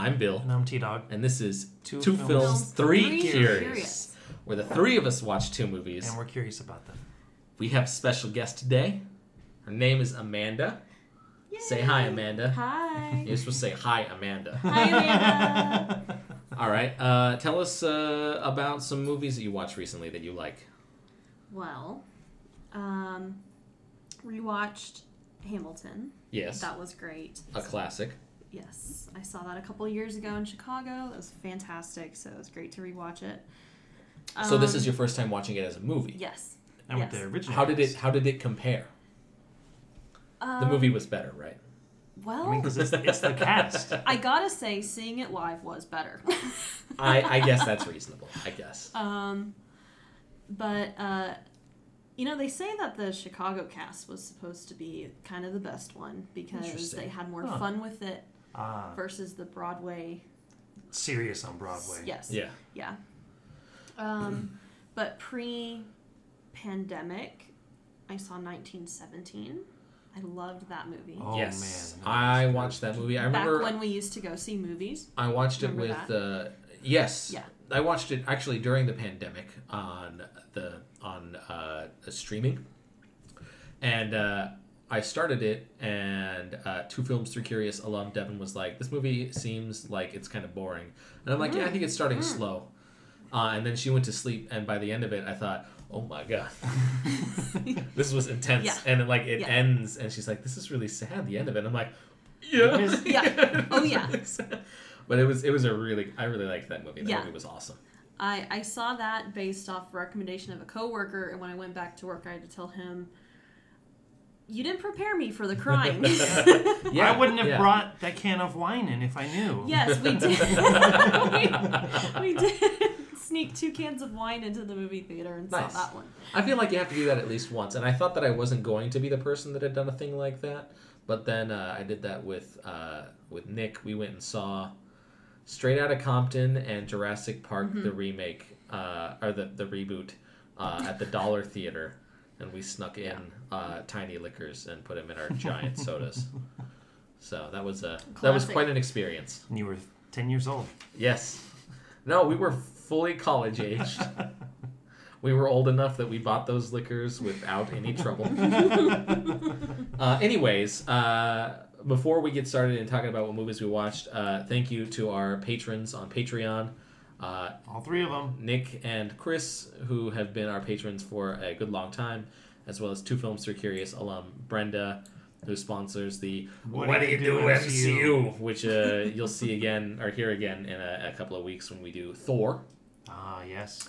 I'm Bill, And I'm T Dog. and this is Two Two, Films, Films, Three, Three Curious, Curious. where the three of us watch two movies. And we're curious about them. We have a special guest today. Her name is Amanda. Say hi, Amanda. Hi. You're supposed to say hi, Amanda. Hi, Amanda. All right. Uh, tell us uh, about some movies that you watched recently that you like. well, um, rewatched Hamilton. Yes, That was great. a classic. Yes, I saw that a couple years ago in Chicago. That was fantastic. So it was great to rewatch it. So this Um, is your first time watching it as a movie. yes. And with Yes. the original. How did it? How did it compare? The Um, movie was better, right? Well, I mean, because it's, it's the cast. I gotta say, seeing it live was better. I, I guess that's reasonable. I guess. Um, but uh, you know, they say that the Chicago cast was supposed to be kind of the best one because they had more Huh. fun with it Ah, versus the Broadway. serious on Broadway. Yes. Yeah. Yeah. Um, but pre-pandemic, I saw 1917. I loved that movie. Oh yes, man. I watched that movie. I remember Back remember when we used to go see movies. I watched it with. Uh, yes. Yeah. I watched it actually during the pandemic on the on uh, streaming, and uh, I started it. And uh, two films, three curious alum Devin was like, "This movie seems like it's kind of boring," and I'm like, "Yeah, I think it's starting Mm. slow." Uh, and then she went to sleep, and by the end of it, I thought, "Oh my god, this was intense." Yeah. And then, like it Yeah. ends, and she's like, "This is really sad." The end of it, And I'm like, "Yeah, Yeah. Oh, yeah. But it was it was a really I really liked that movie. That Yeah. movie was awesome. I, I saw that based off recommendation of a coworker, and when I went back to work, I had to tell him, "You didn't prepare me for the crying." Yeah, I wouldn't have yeah. brought that can of wine in if I knew. yes, we did. we, we did sneak two cans of wine into the movie theater and Nice. saw that one. I feel like you have to do that at least once, and I thought that I wasn't going to be the person that had done a thing like that, but then uh, I did that with uh, with Nick. We went and saw Straight Outta Compton and Jurassic Park Mm-hmm. the remake uh, or the the reboot uh, at the Dollar Theater, and we snuck in uh, tiny liquors and put them in our giant sodas. So that was a that was quite an experience. And you were 10 years old. Yes. No, we were fully college aged. we were old enough that we bought those liquors without any trouble. uh, anyways, uh, before we get started in talking about what movies we watched, uh, thank you to our patrons on Patreon. Uh, All three of them. Nick and Chris, who have been our patrons for a good long time, as well as Two Films Three Curious alum Brenda, who sponsors the What, Do You Do MCU, which uh, you'll see again or hear again in a, a couple of weeks when we do Thor. Ah, yes.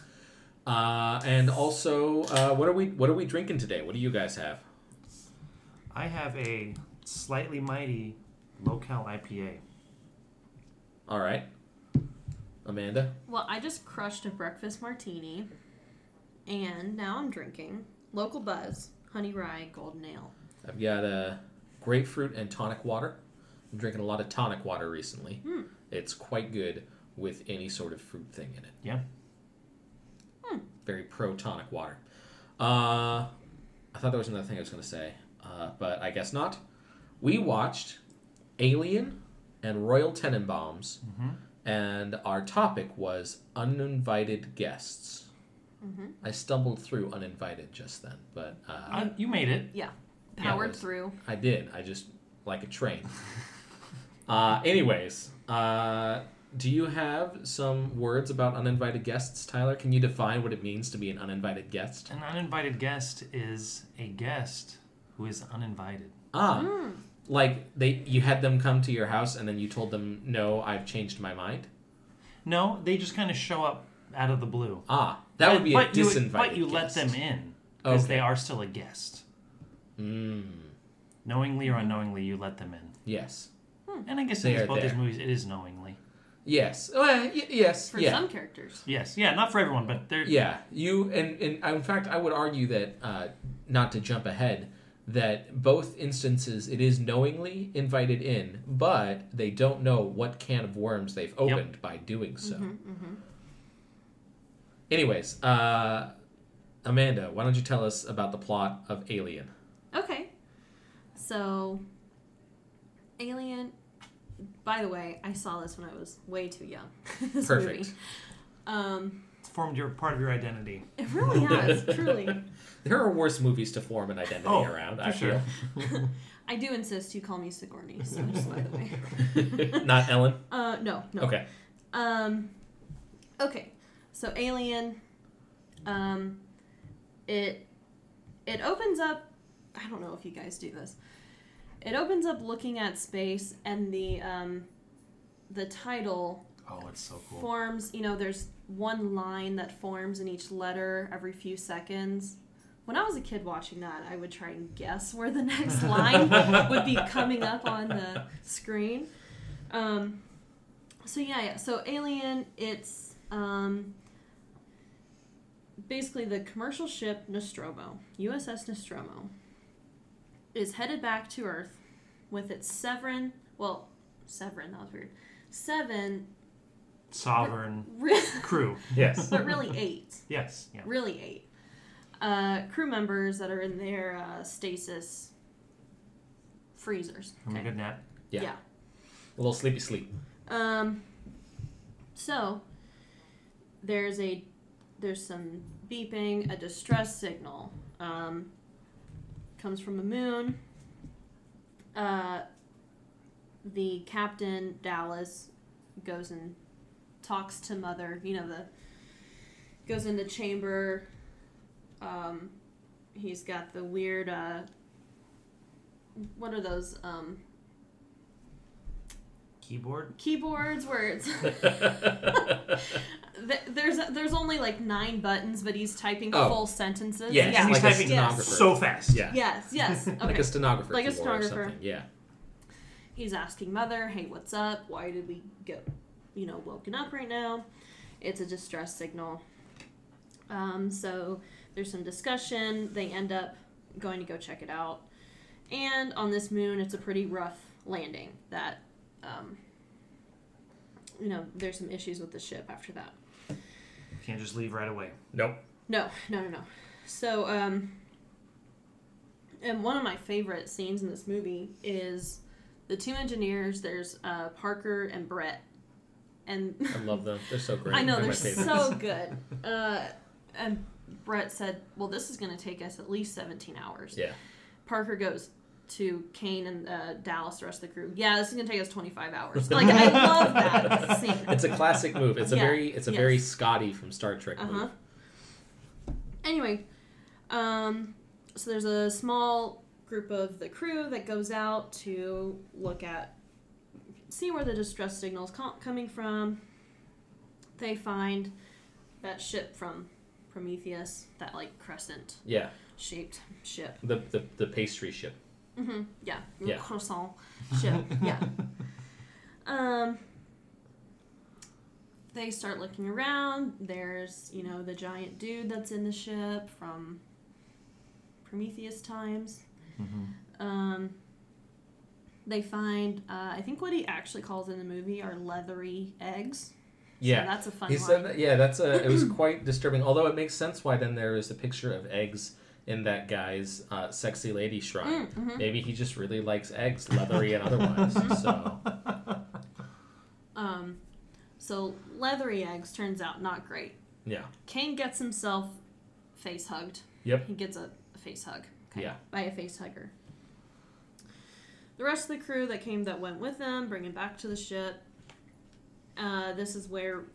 Uh, and also, uh, what are we what are we drinking today? What do you guys have? I have a slightly mighty local IPA. All right, Amanda. Well, I just crushed a breakfast martini, and now I'm drinking local Buzz Honey Rye Golden Ale. I've got uh, grapefruit and tonic water. I'm drinking a lot of tonic water recently. Hmm. It's quite good with any sort of fruit thing in it. Yeah. Very pro tonic water. Uh, I thought there was another thing I was going to say, uh, but I guess not. We watched Alien and Royal Tenenbaums, and our topic was uninvited guests. Mm-hmm. I stumbled through uninvited just then, but uh, I, you made it. Yeah, Yeah, powered it was- through. I did. I just like a train. uh, anyways, uh, do you have some words about uninvited guests, Tyler? Can you define what it means to be an uninvited guest? An uninvited guest is a guest who is uninvited. Ah, Mm. Like they you had them come to your house and then you told them no, I've changed my mind. No, they just kind of show up out of the blue. Ah, that would be a but you, disinvited. But you let them in because Okay. they are still a guest. Mm, Knowingly or unknowingly, you let them in. yes, And I guess They in these- are both these movies, it is knowingly. yes, well, y- yes, For yeah. some characters. Yes, yeah, not for everyone, but they're Yeah, you and, and in fact, I would argue that uh, not to jump ahead, that both instances it is knowingly invited in, but they don't know what can of worms they've opened by doing so. Mm-hmm, Anyways, uh, Amanda, why don't you tell us about the plot of Alien? Okay. So, Alien by the way, I saw this when I was way too young. this Perfect. movie. Um, It's formed your part of your identity. it really has, truly. There are worse movies to form an identity Oh, around. for I sure. I do insist you call me Sigourney. So just by the way. Not Ellen. Uh, no, no. Okay. Um, okay, so Alien, um, it it opens up. I don't know if you guys do this. It opens up looking at space, and the um, the title Oh, it's so cool. forms. You know, there's one line that forms in each letter every few seconds. When I was a kid watching that, I would try and guess where the next line would be coming up on the screen. Um, so yeah, yeah. So Alien, it's um, basically the commercial ship Nostromo, USS Nostromo, is headed back to Earth with its seven. Well, seven. That was weird. Seven, Sovereign re- crew. Yes. but really eight. Yes. Yeah. Really eight. Uh, crew members that are in their uh, stasis freezers. Having a good nap. Yeah. yeah. A little sleepy sleep. Um, so there's a there's some beeping, a distress signal. Um, comes from the moon. Uh, the captain Dallas goes and talks to Mother. You know the goes in the chamber. Um, he's got the weird. Uh, what are those? Um, Keyboard. keyboards where it's there's there's only like nine buttons, but he's typing Oh. full sentences. Yes, yeah. He's like a typing stenographer. so fast. Yeah. Yes, yes. Okay. Like a stenographer. Like a stenographer. Yeah. he's asking mother, "Hey, what's up? Why did we get, you know, woken up right now?" It's a distress signal. Um, so there's some discussion. They end up going to go check it out, and on this moon, it's a pretty rough landing. That, um, you know, there's some issues with the ship after that. Can't just leave right away. Nope. No, no, no, no. So, um, and one of my favorite scenes in this movie is the two engineers. There's uh, Parker and Brett, and I love them. They're so great. I know They're they're so good. Uh, and Brett said, "Well, this is going to take us at least 17 hours." Yeah. Parker goes to Kane and uh, Dallas, the rest of the crew. Yeah, this is going to take us 25 hours. Like I love that scene. It's a classic move. It's a Yeah. very it's a Yes. very Scotty from Star Trek Uh huh. move. Anyway, um, so there's a small group of the crew that goes out to look at, see where the distress signal's co- coming from. They find that ship from Prometheus, that like crescent Yeah. shaped ship. The the, the pastry ship. Mm-hmm. Yeah. Yeah. Croissant ship. yeah. Um. They start looking around. There's, you know, the giant dude that's in the ship from Prometheus times. Mm-hmm. Um. They find, uh, I think what he actually calls in the movie are leathery eggs. Yeah. So that's a fun He line. said that, yeah, that's a. It was quite disturbing. Although it makes sense why then there is a picture of eggs in that guy's uh, sexy lady shrine. Mm, mhm. Maybe he just really likes eggs, leathery and otherwise. so Um, so leathery eggs turns out not great. yeah, Kane gets himself face hugged. Yep. He gets a, face hug. Yeah. By a face hugger. The rest of the crew that came that went with them, bring him back to the ship. Uh, this is where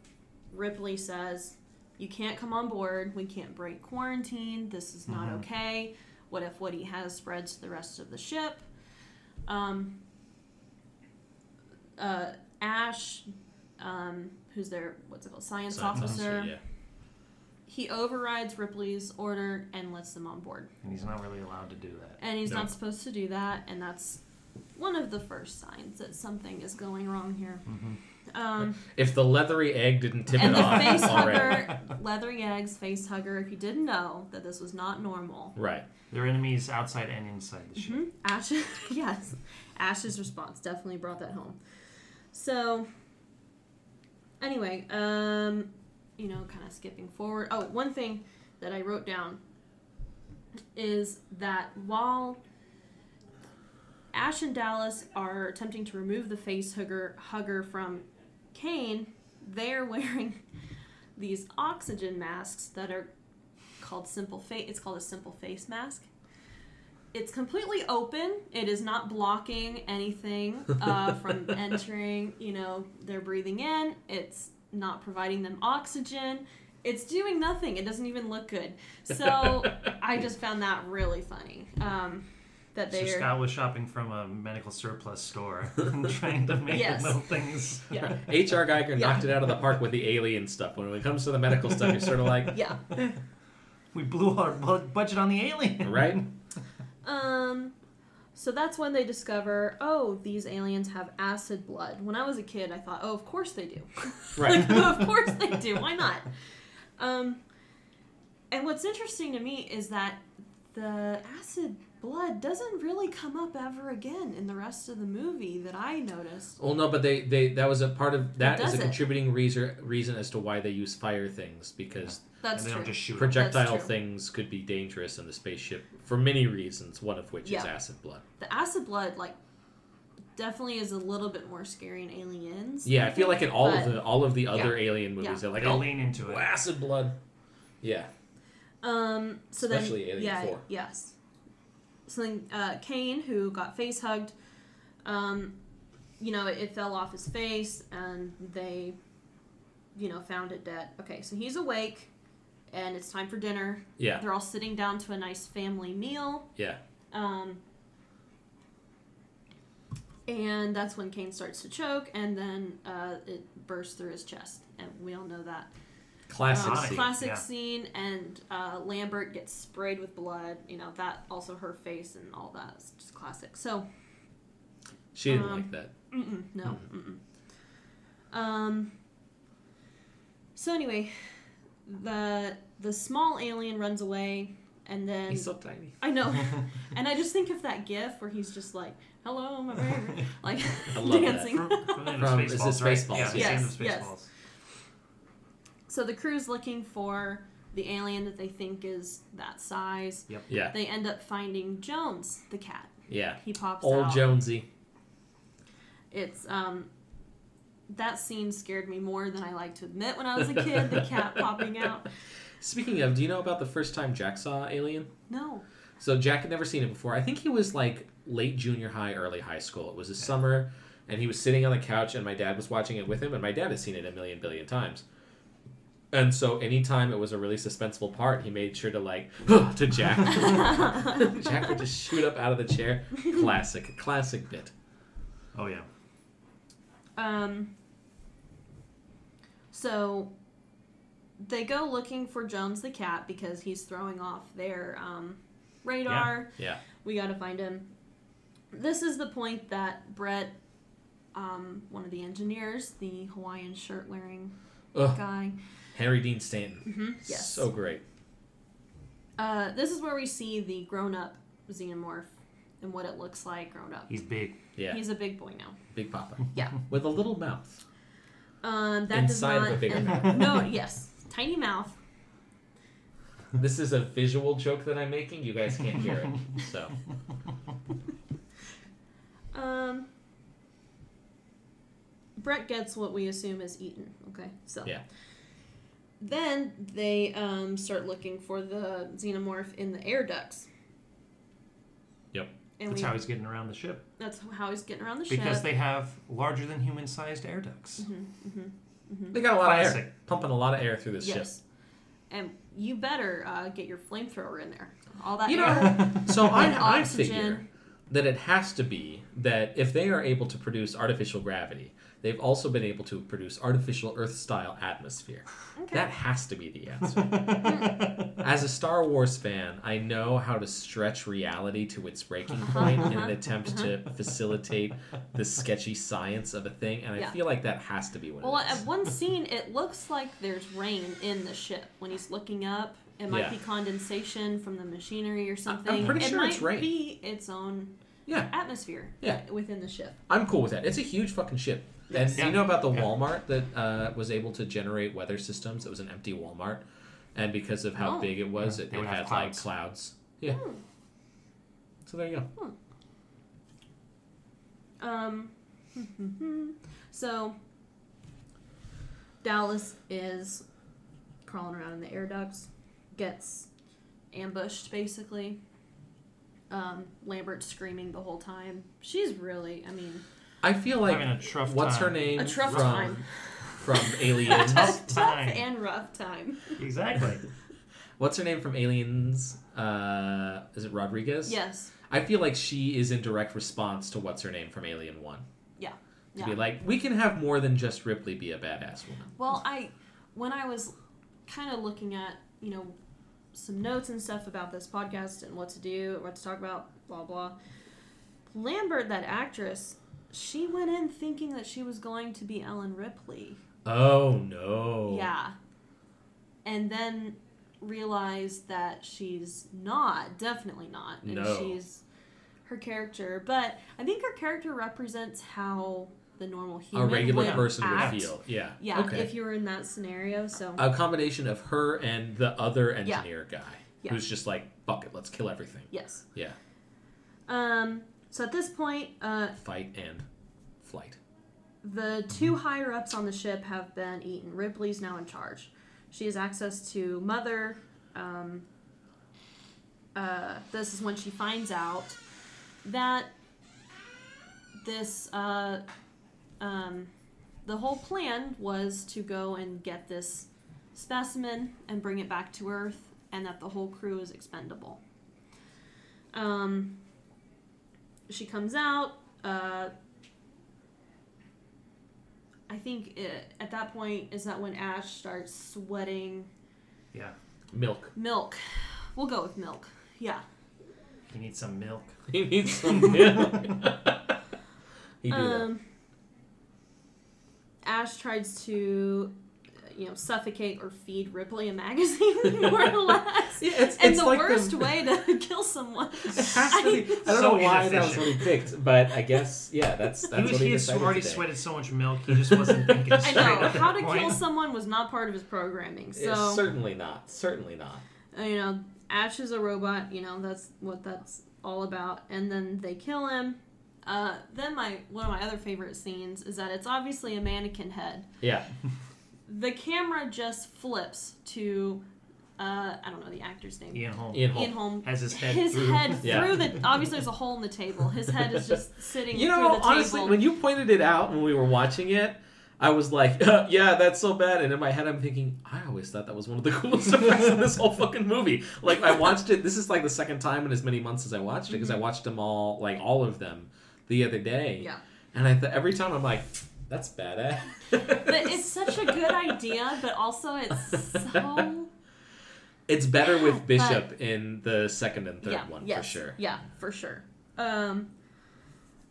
Ripley says, "You can't come on board. We can't break quarantine. This is not Mhm. okay. What if what he has spreads to the rest of the ship?" Um, uh, Ash, um, who's their what's it called, science, Science officer, yeah. he overrides Ripley's order and lets them on board. And he's not really allowed to do that. And he's No. not supposed to do that, and that's one of the first signs that something is going wrong here. Mm-hmm. Um, If the leathery egg didn't tip and it the off face already, hugger, leathery eggs, face hugger, if you didn't know that this was not normal. right? There are enemies outside and inside the ship. hmm Ash, yes, Ash's response definitely brought that home. So, anyway, um, you know, kind of skipping forward. Oh, one thing that I wrote down is that while Ash and Dallas are attempting to remove the face hugger, hugger from Kane. They're wearing these oxygen masks that are called simple face. It's called a simple face mask. It's completely open. It is not blocking anything uh, from entering. You know, they're breathing in. It's not providing them oxygen. It's doing nothing. It doesn't even look good. So I just found that really funny. Um, that So they're Scott was shopping from a medical surplus store and trying to make Yes. little things. yeah H.R. Giger Yeah. knocked it out of the park with the alien stuff. When it comes to the medical stuff, you're sort of like, yeah. We blew our budget on the alien. right? Um, so that's when they discover, oh, these aliens have acid blood. When I was a kid, I thought, oh, of course they do. Right. like, of course they do. Why not? Um, and what's interesting to me is that the acid blood doesn't really come up ever again in the rest of the movie that I noticed. Well, no, but they, they that was a part of that is does a contributing reason reason as to why they use fire things because That's they true. don't just shoot. 'em. projectile true. things could be dangerous in the spaceship for many reasons. One of which is acid blood. The acid blood, like, definitely is a little bit more scary in Aliens. Yeah, I feel like in all But- of the all of the other Yeah. alien movies, Yeah. they're like, They oh, lean into it. acid blood. Yeah, Um. So Especially then, Alien yeah, 4. yes. So then, uh, Kane, who got face hugged, um, you know, it, it fell off his face, and they, you know, found it dead. Okay, so he's awake, and it's time for dinner. yeah, They're all sitting down to a nice family meal. yeah. Um. And that's when Kane starts to choke, and then uh, it bursts through his chest, and we all know that. Classic Um, scene. classic yeah. scene, and uh, Lambert gets sprayed with blood. You know that also her face and all that. It's just classic. So, She didn't um, like that. mm-mm, no, mm-mm. Um. So anyway, the the small alien runs away, and then He's so tiny. I know, and I just think of that GIF where he's just like, "Hello, my baby," like I love that. dancing. From, from, the end of From- is Spaceballs, this right? Spaceballs? Yeah, Yes, the end yes. Spaceballs. So the crew's looking for the alien that they think is that size. Yep. Yeah, They end up finding Jones, the cat. yeah. He pops out. Old out. Jonesy. It's um that scene scared me more than I like to admit when I was a kid, the cat popping out. Speaking of, do you know about the first time Jack saw Alien? No. So Jack had never seen it before. I think he was like late junior high, early high school. It was a summer, and he was sitting on the couch, and my dad was watching it with him, and my dad had seen it a million billion times. And so anytime it was a really suspenseful part, he made sure to like to Jack. Jack would just shoot up out of the chair. Classic, classic bit. Oh yeah. Um so they go looking for Jones the cat because he's throwing off their um, radar. Yeah. We got to find him. This is the point that Brett, um, one of the engineers, the Hawaiian shirt wearing guy, Harry Dean Stanton. hmm yes. So great. Uh, this is where we see the grown-up xenomorph and what it looks like grown up. He's big. Yeah. He's a big boy now. Big Papa. Yeah. With a little mouth. Um, that Inside of does a not. bigger and- mouth. no, yes, tiny mouth. This is a visual joke that I'm making. You guys can't hear it. So. Um, Brett gets what we assume is eaten. Okay, so Yeah. Then they um, start looking for the xenomorph in the air ducts. Yep. And That's we, how he's getting around the ship. that's how he's getting around the Because ship. Because they have larger than human sized air ducts. hmm hmm They got a lot of air. Pumping a lot of air through this ship. And you better uh, get your flamethrower in there. All that You air. know, so I, And I oxygen. figure that it has to be that if they are able to produce artificial gravity, they've also been able to produce artificial Earth-style atmosphere. Okay. That has to be the answer. As a Star Wars fan, I know how to stretch reality to its breaking uh-huh. point in uh-huh. an attempt to uh-huh. facilitate the sketchy science of a thing, and I Yeah. feel like that has to be what Well, it is. at one scene, it looks like there's rain in the ship when he's looking up. It might Yeah. be condensation from the machinery or something. I'm pretty it sure might it's rain. be its own yeah, atmosphere Yeah. within the ship. I'm cool with that. It's a huge fucking ship. And Yes. do you know about the Yeah. Walmart that uh, was able to generate weather systems? It was an empty Walmart, and because of how Oh. big it was, Yeah, it, it had have like clouds. clouds. Yeah. Hmm. So there you go. Um, so Dallas is crawling around in the air ducts, gets ambushed basically. Um, Lambert screaming the whole time. She's really, I mean, I feel like Having a tough what's her time. name A tough from time. from Aliens? Tough tough time. and rough time. Exactly. what's her name from Aliens? Uh, is it Rodriguez? Yes. I feel like she is in direct response to what's her name from Alien One. Yeah. To Yeah. be like, we can have more than just Ripley be a badass woman. Well, I when I was kind of looking at you know some notes and stuff about this podcast and what to do, what to talk about, blah blah. Lambert, that actress, she went in thinking that she was going to be Ellen Ripley. Oh no. Yeah, and then realized that she's not, definitely not, and No. she's her character. But I think her character represents how the normal A human regular would person act. would feel. Yeah. Yeah, Okay. if you were in that scenario. So a combination of her and the other Yeah. engineer guy Yeah. who's just like, fuck it, let's kill everything. yes. Yeah. Um. So at this point, uh, Fight and flight. the two higher ups on the ship have been eaten. Ripley's now in charge. She has access to Mother. Um, uh, this is when she finds out that this uh, um, the whole plan was to go and get this specimen and bring it back to Earth, and that the whole crew is expendable. Um, she comes out. Uh, I think it, at that point is that when Ash starts sweating Yeah. Milk. milk. We'll go with milk. Yeah. He needs some milk. He needs some milk. he do that. Ash tries to, uh, you know, suffocate or feed Ripley a magazine, more or less. Yeah, it's, and it's the like worst the, way to kill someone. It has to be. I don't So know why that was what he picked, but I guess yeah, that's He, that's was, what he he had already today. sweated so much milk, he just wasn't thinking I straight know how to point. kill someone was not part of his programming. Yeah, So certainly not. Certainly not. uh, you know, Ash is a robot. You know, that's what that's all about. And then they kill him. Uh, then my one of my other favorite scenes is that it's obviously a mannequin head. Yeah. The camera just flips to, uh, I don't know the actor's name. Ian Holm Ian Holm. Ian Holm. has his head His through. head Yeah. through the. Obviously, there's a hole in the table. His head is just sitting You through know, the honestly, table. when you pointed it out when we were watching it, I was like, "Yeah, that's so bad." And in my head, I'm thinking, I always thought that was one of the coolest effects in this whole fucking movie. Like, I watched it. This is like the second time in as many months as I watched it because I watched them all, like all of them, the other day. Yeah, And I th- every time I'm like, "That's badass." but it's such a good idea, but also it's so. It's better with But- Bishop in the second and third yeah, one yes, for sure. Yeah, for sure. Um,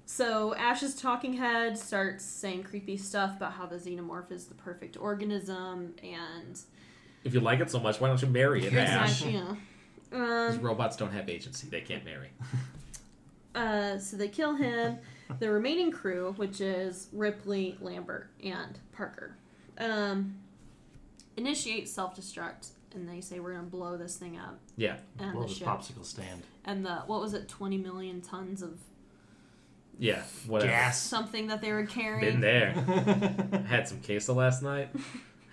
so Ash's talking head starts saying creepy stuff about how the xenomorph is the perfect organism and If you like it so much, why don't you marry it, Ash? exactly, yeah. Because Um, robots don't have agency; they can't marry. uh, so they kill him. The remaining crew, which is Ripley, Lambert, and Parker, um, initiate self destruct, and they say we're gonna blow this thing up. Yeah, And Blow the his ship, popsicle stand. and the what was it, twenty million tons of yeah, whatever. Gas. something that they were carrying. Been there. Had some queso last night.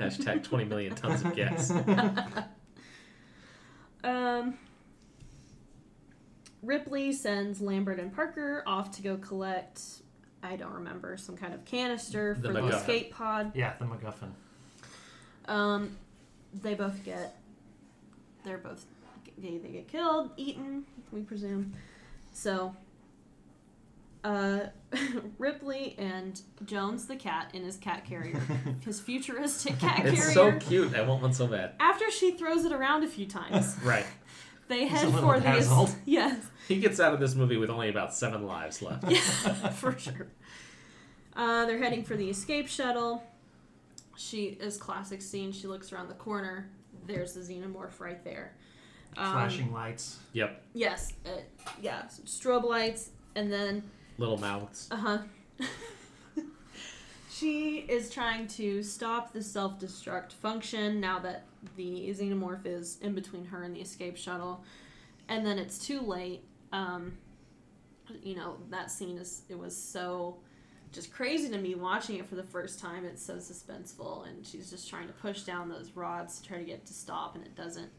Hashtag 20 million tons of gas. Um, Ripley sends Lambert and Parker off to go collect, I don't remember, some kind of canister The for the MacGuffin. escape pod. yeah, the MacGuffin. Um, they both get, they're both, they, they get killed, eaten, we presume. So, uh, Ripley and Jones the cat in his cat carrier, his futuristic cat carrier. It's so cute. I want one so bad. After she throws it around a few times, Right. They He's head a for the es- dazzled. yes, He gets out of this movie with only about seven lives left. yeah, for sure. Uh, they're heading for the escape shuttle. She is classic scene. She looks around the corner. There's the xenomorph right there. Um, Flashing lights. Yep. Yes. Uh, yeah. Strobe lights, and then Little mouths. uh huh. she is trying to stop the self destruct function now that the xenomorph is in between her and the escape shuttle. And then it's too late. Um, you know, that scene is it was so just crazy to me watching it for the first time. It's so suspenseful, and she's just trying to push down those rods to try to get to stop, and it doesn't.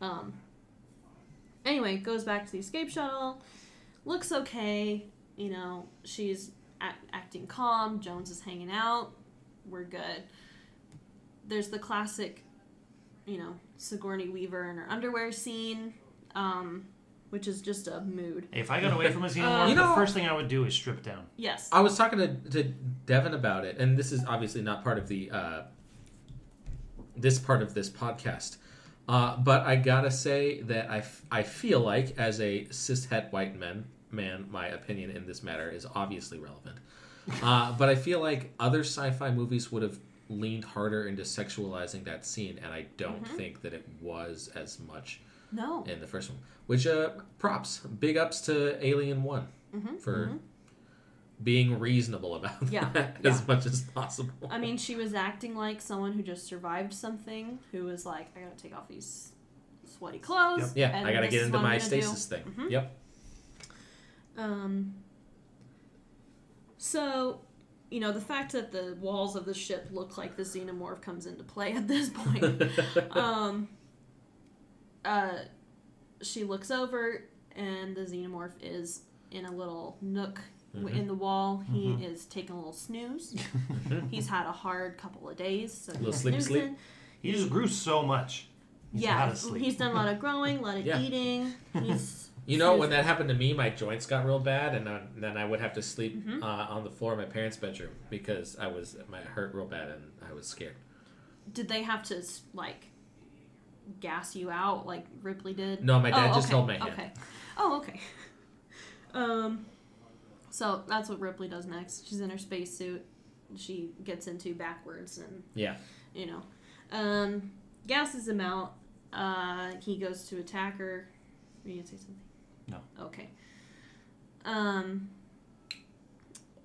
Um. Anyway, goes back to the escape shuttle. Looks okay. You know, she's acting calm. Jones is hanging out. We're good. There's the classic, you know, Sigourney Weaver in her underwear scene, um, which is just a mood. If I got away from a Uh, You know- the first thing I would do is strip down. Yes. I was talking to, to Devin about it, and this is obviously not part of the uh, this part of this podcast. Uh, but I gotta say that I, f- I feel like as a cishet white man, man, my opinion in this matter is obviously relevant. Uh, but I feel like other sci-fi movies would have leaned harder into sexualizing that scene, and I don't think that it was as much No. in the first one. Which uh, props, big ups to Alien One Mhm, for mhm. being reasonable about Yeah, that yeah. as much as possible. I mean, she was acting like someone who just survived something, who was like, I gotta take off these sweaty clothes. yeah, and I gotta get into my gonna do." stasis thing. Mhm. Yep. Um, so, you know, the fact that the walls of the ship look like the xenomorph comes into play at this point. um, uh, she looks over, and the xenomorph is in a little nook w Mhm. in the wall. He Mhm. is taking a little snooze. Mhm. He's had a hard couple of days, so Little he's sleep. He just grew so much. He's Yeah, he's done a lot of growing, a lot of Yeah. eating. He's You know, when that happened to me, my joints got real bad, and uh, then I would have to sleep Mhm. uh, on the floor of my parents' bedroom because I was my hurt real bad and I was scared. Did they have to like gas you out like Ripley did? No, my dad Oh, just okay, held my hand. Okay. Oh, okay. Um, so that's what Ripley does next. She's in her spacesuit. She gets into backwards and Yeah. you know, um, gasses him out. Uh, he goes to attack her. Were you gonna say something? No. Okay. Um,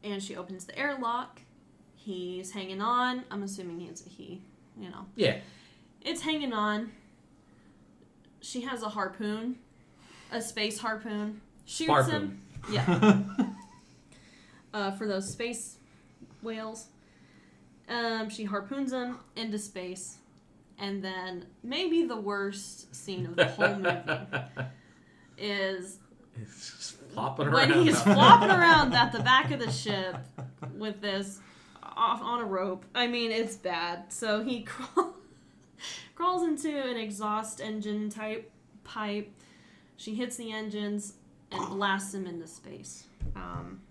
and she opens the airlock. He's hanging on. I'm assuming he's a he. You know, Yeah. it's hanging on. She has a harpoon, a space harpoon. Shoots Harpoon. him. Yeah. uh, for those space whales. Um, she harpoons him into space, and then maybe the worst scene of the whole movie is It's just flopping when around. he's flopping around at the back of the ship with this off on a rope. I mean, it's bad. So he crawl, crawls into an exhaust engine type pipe. She hits the engines and blasts him into space. Um,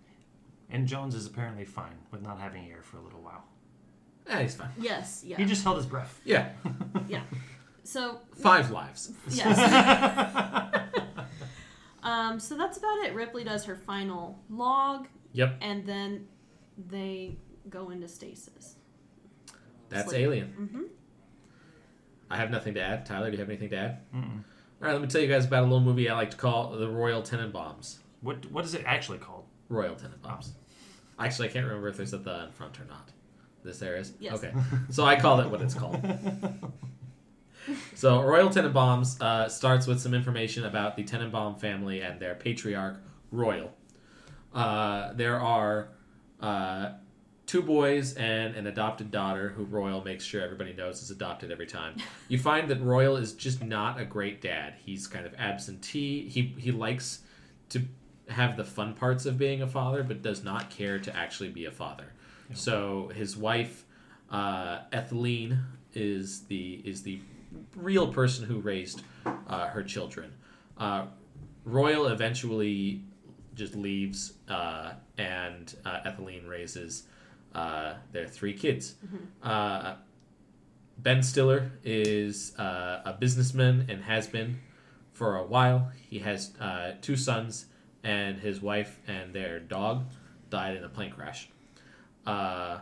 and Jones is apparently fine with not having air for a little while. Eh, he's fine. yes, yeah. He just held his breath. Yeah. yeah. so Five lives. yes. um, so that's about it. Ripley does her final log, Yep. and then they go into stasis. That's Sleep. Alien. hmm I have nothing to add. Tyler, do you have anything to add? Mm-mm. All right, let me tell you guys about a little movie I like to call the Royal Tenenbaums. What what is it actually called? Royal Tenenbaums. Actually, I can't remember if there's a the in front or not. This there is? Yes. Okay. So I call it what it's called. So Royal Tenenbaums uh, starts with some information about the Tenenbaum family and their patriarch, Royal. Uh, there are uh, two boys and an adopted daughter who Royal makes sure everybody knows is adopted every time. You find that Royal is just not a great dad. He's kind of absentee. He he likes to have the fun parts of being a father, but does not care to actually be a father. So his wife, uh, Etheline, is the is the real person who raised uh, her children. Uh, Royal eventually just leaves, uh, and uh, Etheline raises uh, their three kids. Uh, ben Stiller is uh, a businessman and has been for a while. He has uh, two sons, and his wife and their dog died in a plane crash. Uh,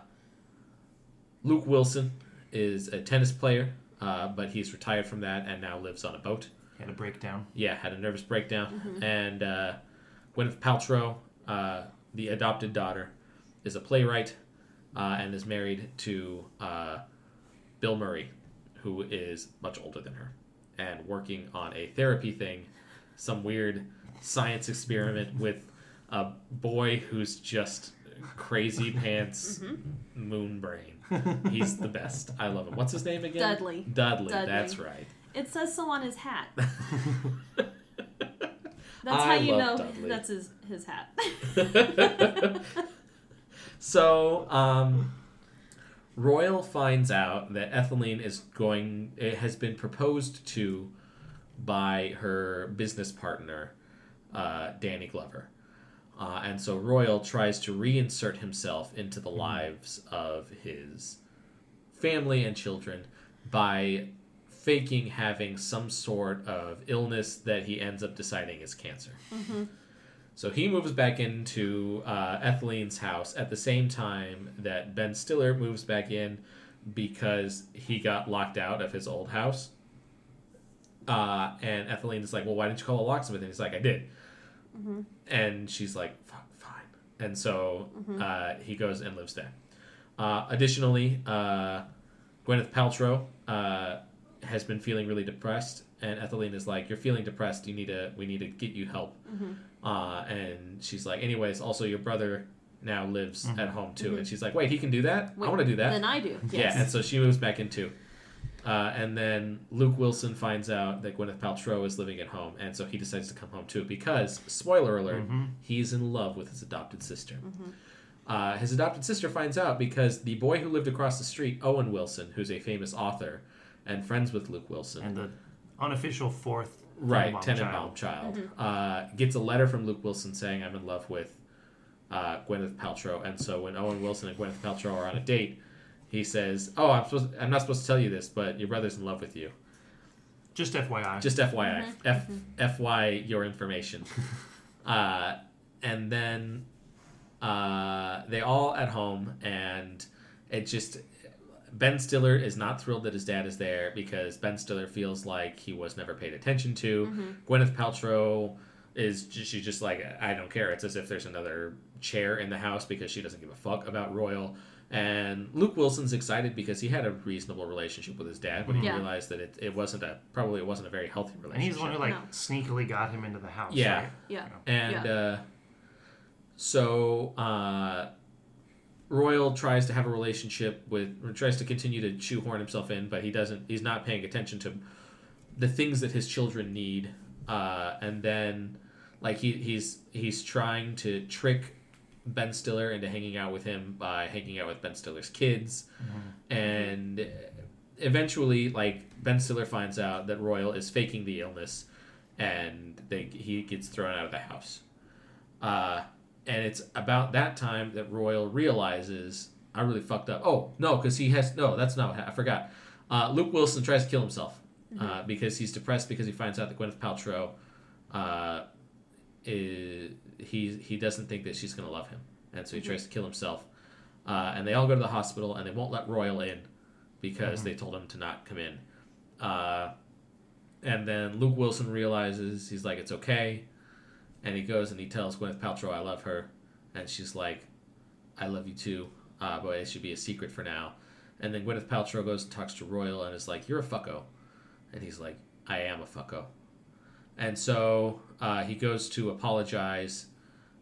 Luke Wilson is a tennis player, uh, but he's retired from that and now lives on a boat. He had a breakdown. Yeah, had a nervous breakdown. And uh, Gwyneth Paltrow, uh, the adopted daughter, is a playwright uh, and is married to uh, Bill Murray, who is much older than her, and working on a therapy thing, some weird science experiment with a boy who's just crazy pants Mm-hmm. moon brain. He's the best. I love him. What's his name again? Dudley. Dudley. Dudley. That's right. It says so on his hat. That's I how you know Dudley. that's his his hat. so, um, Royal finds out that Etheline is going. It has been proposed to by her business partner, uh, Danny Glover. Uh, and so Royal tries to reinsert himself into the lives of his family and children by faking having some sort of illness that he ends up deciding is cancer. So he moves back into uh, Etheline's house at the same time that Ben Stiller moves back in because he got locked out of his old house. Uh, and Etheline is like, "Well, why didn't you call a locksmith?" And he's like, "I did." And she's like, "Fuck, fine." And so uh, he goes and lives there. Uh, additionally, uh, Gwyneth Paltrow uh, has been feeling really depressed, and Etheline is like, "You're feeling depressed. You need to. We need to get you help." Uh, and she's like, "Anyways, also your brother now lives at home too." And she's like, "Wait, he can do that? I want to do that." Then I do. Yeah, and so she moves back in too. Uh, and then Luke Wilson finds out that Gwyneth Paltrow is living at home, and so he decides to come home too because, spoiler alert, he's in love with his adopted sister. Uh, his adopted sister finds out because the boy who lived across the street, Owen Wilson, who's a famous author and friends with Luke Wilson, and the unofficial fourth right, Tenenbaum Tenenbaum child, uh, gets a letter from Luke Wilson saying, "I'm in love with uh, Gwyneth Paltrow." And so when Owen Wilson and Gwyneth Paltrow are on a date, he says, "Oh, I'm supposed. I'm not supposed to tell you this, but your brother's in love with you. Just FYI. Just FYI, F FY your information." uh, and then uh, they all at home, and it just Ben Stiller is not thrilled that his dad is there because Ben Stiller feels like he was never paid attention to. Gwyneth Paltrow is just, she's just like I don't care. It's as if there's another chair in the house because she doesn't give a fuck about Royal. And Luke Wilson's excited because he had a reasonable relationship with his dad, but he Yeah. realized that it, it wasn't a probably it wasn't a very healthy relationship. and relationship. he's the one who like No. sneakily got him into the house. Yeah. right? yeah. And Yeah. uh, so uh, Royal tries to have a relationship with, tries to continue to shoehorn himself in, but he doesn't. He's not paying attention to the things that his children need. Uh, and then, like he, he's he's trying to trick Ben Stiller into hanging out with him by hanging out with Ben Stiller's kids, and eventually, like Ben Stiller finds out that Royal is faking the illness, and they, he gets thrown out of the house. Uh, and it's about that time that Royal realizes I really fucked up. Oh no, because he has no. That's not. What, I forgot. Uh, Luke Wilson tries to kill himself uh, because he's depressed because he finds out that Gwyneth Paltrow, uh, is, he he doesn't think that she's gonna love him, and so he tries to kill himself. Uh, and they all go to the hospital, and they won't let Royal in because they told him to not come in. Uh, and then Luke Wilson realizes he's like, it's okay. And he goes and he tells Gwyneth Paltrow, I love her. And she's like, I love you too, uh, but it should be a secret for now. And then Gwyneth Paltrow goes and talks to Royal and is like, You're a fucko. And he's like, I am a fucko. And so uh, he goes to apologize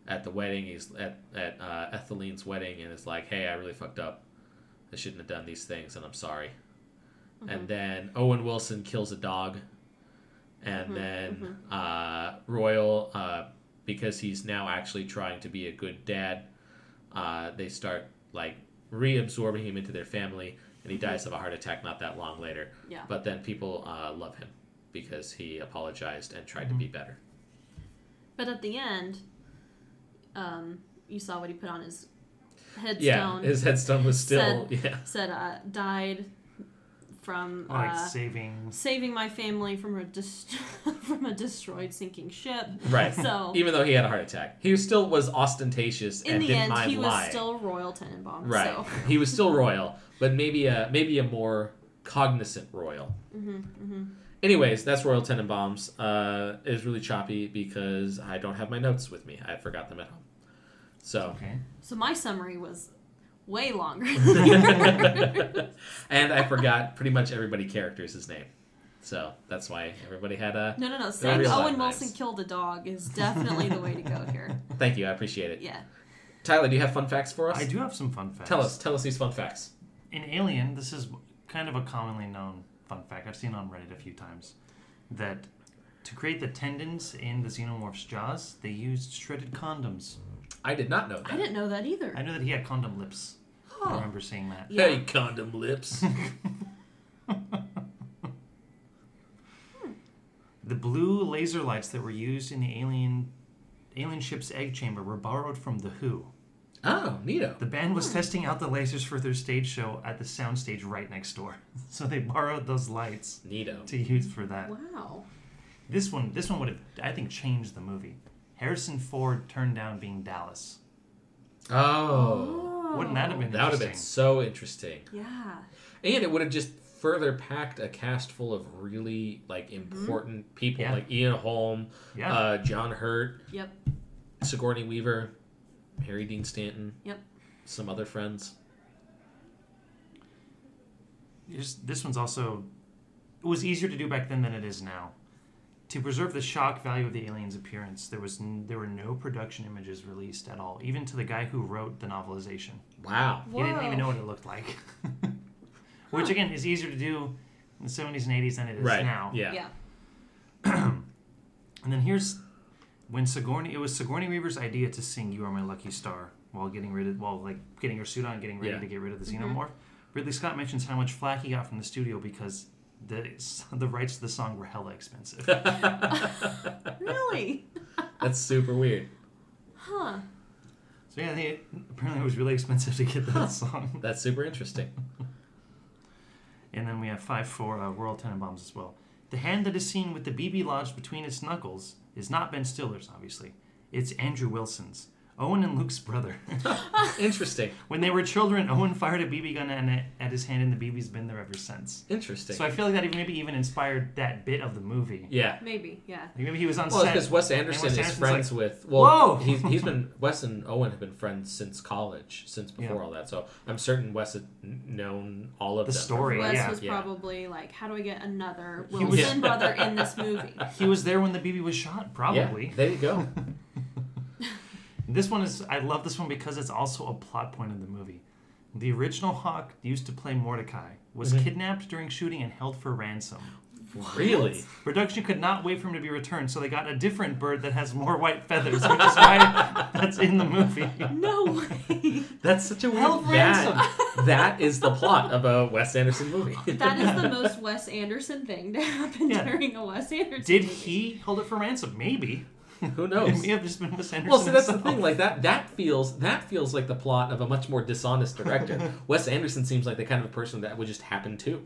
at the wedding. He's at, at uh, Etheline's wedding and is like, Hey, I really fucked up. I shouldn't have done these things and I'm sorry. And then Owen Wilson kills a dog. And then uh, Royal, uh, because he's now actually trying to be a good dad, uh, they start like reabsorbing him into their family, and he dies of a heart attack not that long later. Yeah. But then people uh, love him because he apologized and tried to be better. But at the end, um, you saw what he put on his headstone. Yeah, his headstone was still Said- yeah. said uh, died from Like uh, saving. saving my family from a dis- from a destroyed sinking ship. Right. So Even though he had a heart attack, he still was ostentatious in and the didn't end, mind he was lying. still Royal Tenenbaum. Right. So. he was still royal, but maybe a maybe a more cognizant royal. Mm-hmm, Anyways, that's Royal Tenenbaums. Uh, it is really choppy because I don't have my notes with me. I forgot them at home. So, Okay. So my summary was way longer. and I forgot pretty much everybody characters' name. So that's why everybody had a. No, no, no. Saying Owen. Wilson killed a dog is definitely the way to go here. Thank you, I appreciate it. Yeah. Tyler, do you have fun facts for us? I do have some fun facts. Tell us, tell us these fun facts. In Alien, this is kind of a commonly known fun fact I've seen on Reddit a few times. That to create the tendons in the xenomorph's jaws, they used shredded condoms. I did not know that. I didn't know that either. I know that he had condom lips. I remember seeing that. Yeah. Hey, condom lips. Hmm. The blue laser lights that were used in the alien alien ship's egg chamber were borrowed from The Who. Oh, neato. The band was testing out the lasers for their stage show at the soundstage right next door. So they borrowed those lights Neato. to use for that. Wow. This one this one would have I think changed the movie. Harrison Ford turned down being Dallas. Oh. Wouldn't that have been That would have been so interesting. Yeah. And it would have just further packed a cast full of really like important people Yeah. like Ian Holm, Yeah. uh, John Hurt, Yep. Sigourney Weaver, Harry Dean Stanton, Yep. some other friends. Here's- this one's also it was easier to do back then than it is now. To preserve the shock value of the alien's appearance, there was n- there were no production images released at all, even to the guy who wrote the novelization. Wow. Whoa. He didn't even know what it looked like. Which again is easier to do in the seventies and eighties than it is Right. now. Yeah. Yeah. And then here's when Sigourney it was Sigourney Weaver's idea to sing "You Are My Lucky Star" while getting rid of while like getting her suit on, getting ready Yeah. to get rid of the Mhm. xenomorph. Ridley Scott mentions how much flack he got from the studio because the the rights to the song were hella expensive. Really? That's super weird. Huh. so yeah, they, apparently it was really expensive to get that song. That's super interesting. And then we have five for uh, Royal Tenenbaums as well. The hand that is seen with the BB lodged between its knuckles is not Ben Stiller's, obviously. It's Andrew Wilson's, Owen and Luke's brother. Interesting. when they were children, Owen fired a BB gun at, at his hand, and the BB's been there ever since. Interesting. So I feel like that even- maybe even inspired that bit of the movie. yeah. Maybe. Yeah. Like maybe he was on Well, set. because Wes Anderson Wes is friends like, with. Well, "Whoa!" he's he's been Wes and Owen have been friends since college, since before Yeah. all that. So I'm certain Wes had known all of The them. story, Wes yeah, was yeah. probably like, how do I get another He was- Wilson brother in this movie? He was there when the BB was shot, probably. Yeah, there you go. This one is I love this one because it's also a plot point of the movie. The original Hawk used to play Mordecai was Mhm. kidnapped during shooting and held for ransom. really? Production could not wait for him to be returned, so they got a different bird that has more white feathers, which is why that's in the movie. No way. That's such a weird. Held that, that is the plot of a Wes Anderson movie. That is the most Wes Anderson thing to happen Yeah. during a Wes Anderson Did movie. he hold it for ransom? Maybe. Who It knows? may have just been Wes Anderson. Well, see, that's the thing. Like that, that feels that feels like the plot of a much more dishonest director. Wes Anderson seems like the kind of person that would just happen to.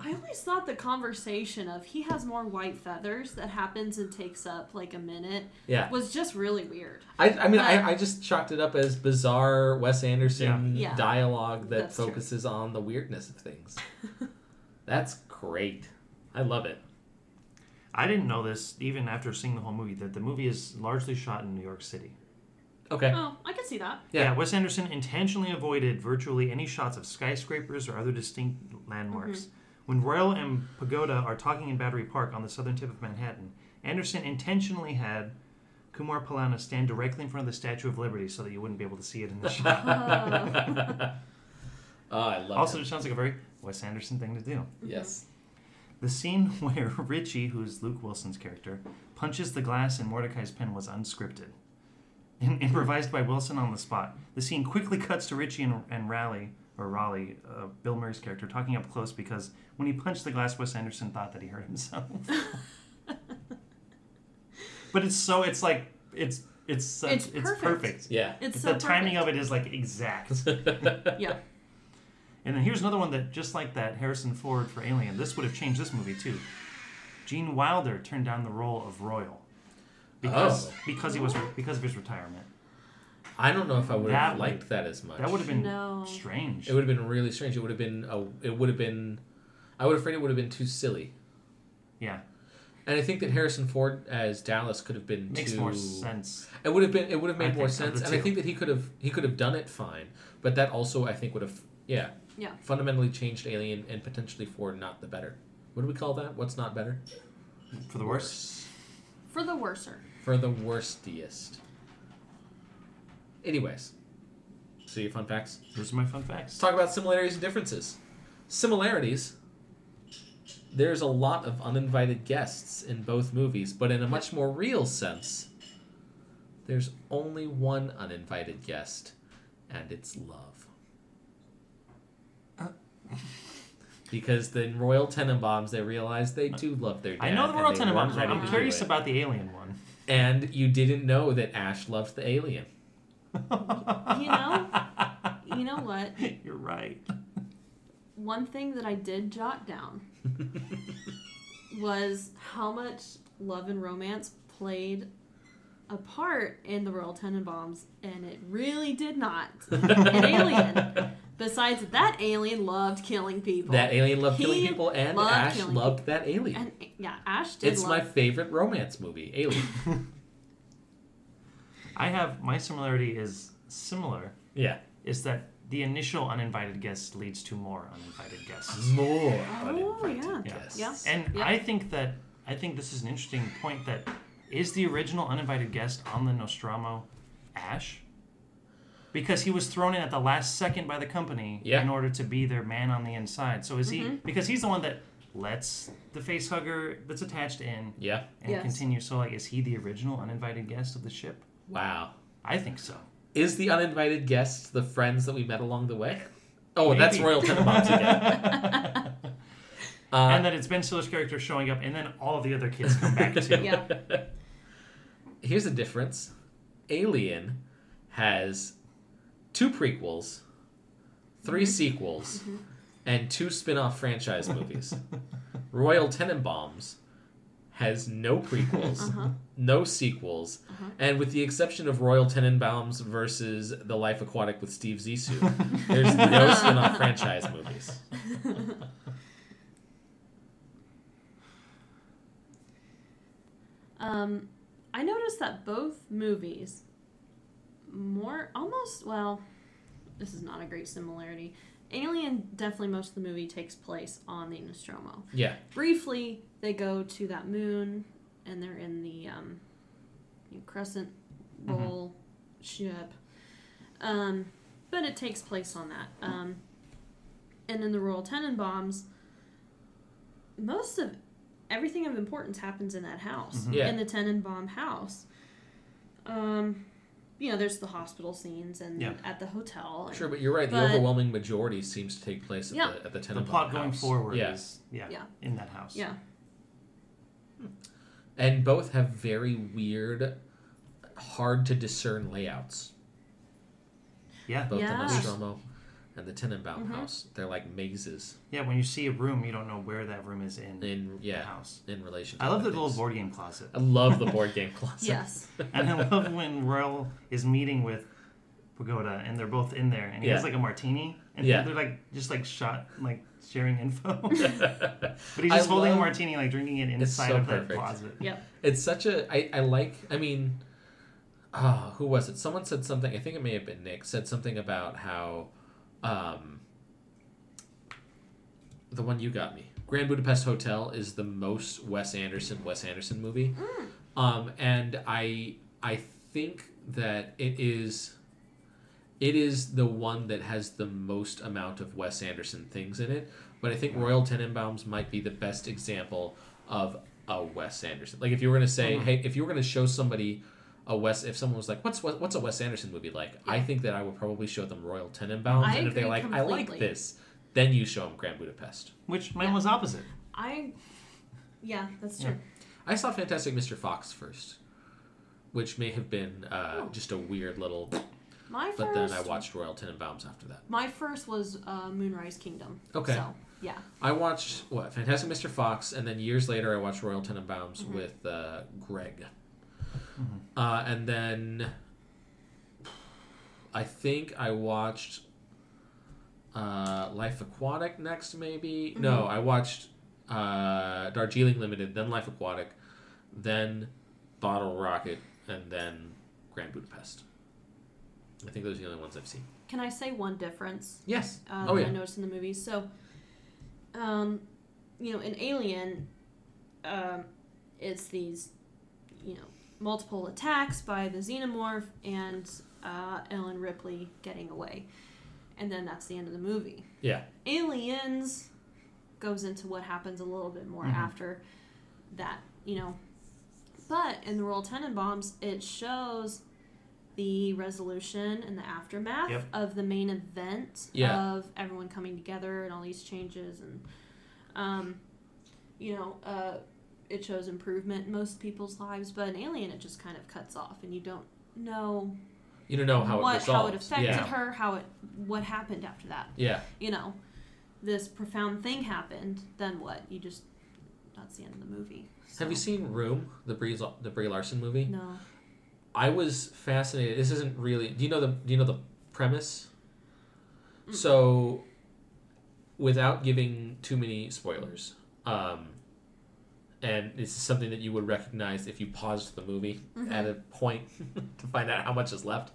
I always thought the conversation of he has more white feathers that happens and takes up like a minute Yeah, was just really weird. I, I mean, But- I, I just chalked it up as bizarre Wes Anderson Yeah. Yeah. dialogue that That's true. focuses on the weirdness of things. That's great. I love it. I didn't know this even after seeing the whole movie that the movie is largely shot in New York City. Okay. Oh, I can see that. Yeah. Yeah. Wes Anderson intentionally avoided virtually any shots of skyscrapers or other distinct landmarks. Mm-hmm. When Royal and Pagoda are talking in Battery Park on the southern tip of Manhattan, Anderson intentionally had Kumar Pallana stand directly in front of the Statue of Liberty so that you wouldn't be able to see it in the shot. oh, I love also, it. it sounds like a very Wes Anderson thing to do. Yes. The scene where Richie, who's Luke Wilson's character, punches the glass in Mordecai's pen was unscripted. In, improvised by Wilson on the spot. The scene quickly cuts to Richie and, and Raleigh, or Raleigh, uh, Bill Murray's character, talking up close because when he punched the glass, Wes Anderson thought that he hurt himself. but it's so, it's like, it's, it's, such, It's it's, perfect. perfect. Yeah. It's the so timing perfect. of it is like exact. Yeah. And then here's another one that, just like that, Harrison Ford for Alien, this would have changed this movie too. Gene Wilder turned down the role of Royal because Oh. because he was because of his retirement. I don't know if I would That have would- liked that as much. That would have been No. strange. It would have been really strange. It would have been. A, it would have been. I would have afraid it would have been too silly. yeah, And I think that Harrison Ford as Dallas could have been makes too. more sense. It would have been. It would have I made more sense, and I think that he could have. He could have done it fine, but that also I think would have. Yeah. Yeah. Fundamentally changed Alien and potentially for not the better. What do we call that? What's not better? For the worse. For the worser. For the worstiest. Anyways, so your fun facts. Those are my fun Let's facts. talk about similarities and differences. Similarities. There's a lot of uninvited guests in both movies, but in a much more real sense, there's only one uninvited guest, and it's love. Because in Royal Tenenbaums, they realized they do love their dad. I know the Royal they weren't Tenenbaums. ready I'm curious about the alien one. And you didn't know that Ash loves the alien. You know? You know what? You're right. One thing that I did jot down was how much love and romance played a part in the Royal Tenenbaums, and it really did not. An alien. Besides, that alien loved killing people. That alien loved killing people, and loved Ash killing loved that alien. and yeah, Ash did It's love. my favorite romance movie, Alien. I have my similarity is similar. yeah. Is that the initial uninvited guest leads to more uninvited guests. More Oh, uninvited yeah. guests. Yeah. And Yeah. I think that I think this is an interesting point that is the original uninvited guest on the Nostromo Ash? Because he was thrown in at the last second by the company Yeah. in order to be their man on the inside. So is he Mhm. because he's the one that lets the face hugger that's attached in Yeah. and Yes. continue. So like is he the original uninvited guest of the ship? Wow. I think so. Is the uninvited guest the friends that we met along the way? Oh, that's Royal Tenenbaums again. Uh, and that it's Ben Stiller's character showing up and then all the other kids come back too. Yeah. Here's the difference Alien has two prequels, 3 sequels, and two spin off franchise movies. Royal Tenenbaums has no prequels, Uh-huh. no sequels, Uh-huh. and with the exception of Royal Tenenbaums versus The Life Aquatic with Steve Zissou, there's no spin off franchise movies. Um, I noticed that both movies, more almost well, this is not a great similarity. Alien definitely most of the movie takes place on the Nostromo. Yeah. Briefly, they go to that moon, and they're in the um, Crescent Bowl ship. Um, but it takes place on that. Um, and in the Royal Tenenbaums, most of everything of importance happens in that house, Mhm. Yeah. in the Tenenbaum house. Um, you know, there's the hospital scenes and Yeah. at the hotel. and- Sure, but you're right. The overwhelming majority seems to take place at Yeah. the at the The Tenenbaum plot going forward Yeah. is yeah, Yeah. in that house. Yeah. and both have very weird, hard to discern layouts. Yeah. Both Yeah. the Nostromo and the Tenenbaum Mhm. house. They're like mazes Yeah, when you see a room, you don't know where that room is in in the house. in relation. to I love other the little board game closet. I love the board game closet. Yes. And I love when Royal is meeting with Pagoda and they're both in there and he has like a martini and Yeah. they're like just like shot like sharing info. but but he's just I holding love- a martini like drinking it inside so of that perfect. closet. Yep. It's such a I, I like I mean ah who was it? Someone said something I think it may have been Nick said something about how um the one you got me. Grand Budapest Hotel is the most Wes Anderson Wes Anderson movie. Um and I I think that it is it is the one that has the most amount of Wes Anderson things in it, but I think Royal Tenenbaums might be the best example of a Wes Anderson. Like if you were going to say, Mhm. hey, if you were going to show somebody a Wes, if someone was like, what's Wes- what's a Wes Anderson movie like? I think that I would probably show them Royal Tenenbaums, I and if they're agree like, I like this, then you show them Grand Budapest. Which mine Yeah. was opposite. I. Yeah, that's Yeah. true. I saw Fantastic Mr. Fox first, which may have been uh, Oh. just a weird little. My But first. then I watched Royal Tenenbaums after that. My first was uh, Moonrise Kingdom. Okay. So yeah. I watched what Fantastic Mr. Fox, and then years later I watched Royal Tenenbaums Mhm. with uh, Greg, Mhm. uh, and then I think I watched uh, Life Aquatic next. Maybe no, Mhm. I watched uh, Darjeeling Limited, then Life Aquatic, then Bottle Rocket, and then Grand Budapest. I think those are the only ones I've seen. Can I say one difference? Yes. uh, oh that yeah. I noticed in the movies. So, um, you know, in Alien, um, it's these, you know, multiple attacks by the xenomorph and uh, Ellen Ripley getting away, and then that's the end of the movie. Yeah. Aliens goes into what happens a little bit more Mhm. after that, you know. But in the Royal Tenenbaums, it shows the resolution and the aftermath Yep. of the main event Yeah. of everyone coming together and all these changes and, um, you know, uh, it shows improvement in most people's lives. But in Alien, it just kind of cuts off, and you don't know You don't know how what it resolves. how it affected yeah. her, how it what happened after that Yeah. you know, this profound thing happened, then what? You just that's the end of the movie. Have you seen Room, the Brie the Brie Larson movie? No. I was fascinated. This isn't really. Do you know the Do you know the premise? Mm. So, without giving too many spoilers, um, and this is something that you would recognize if you paused the movie Mhm. at a point to find out how much is left.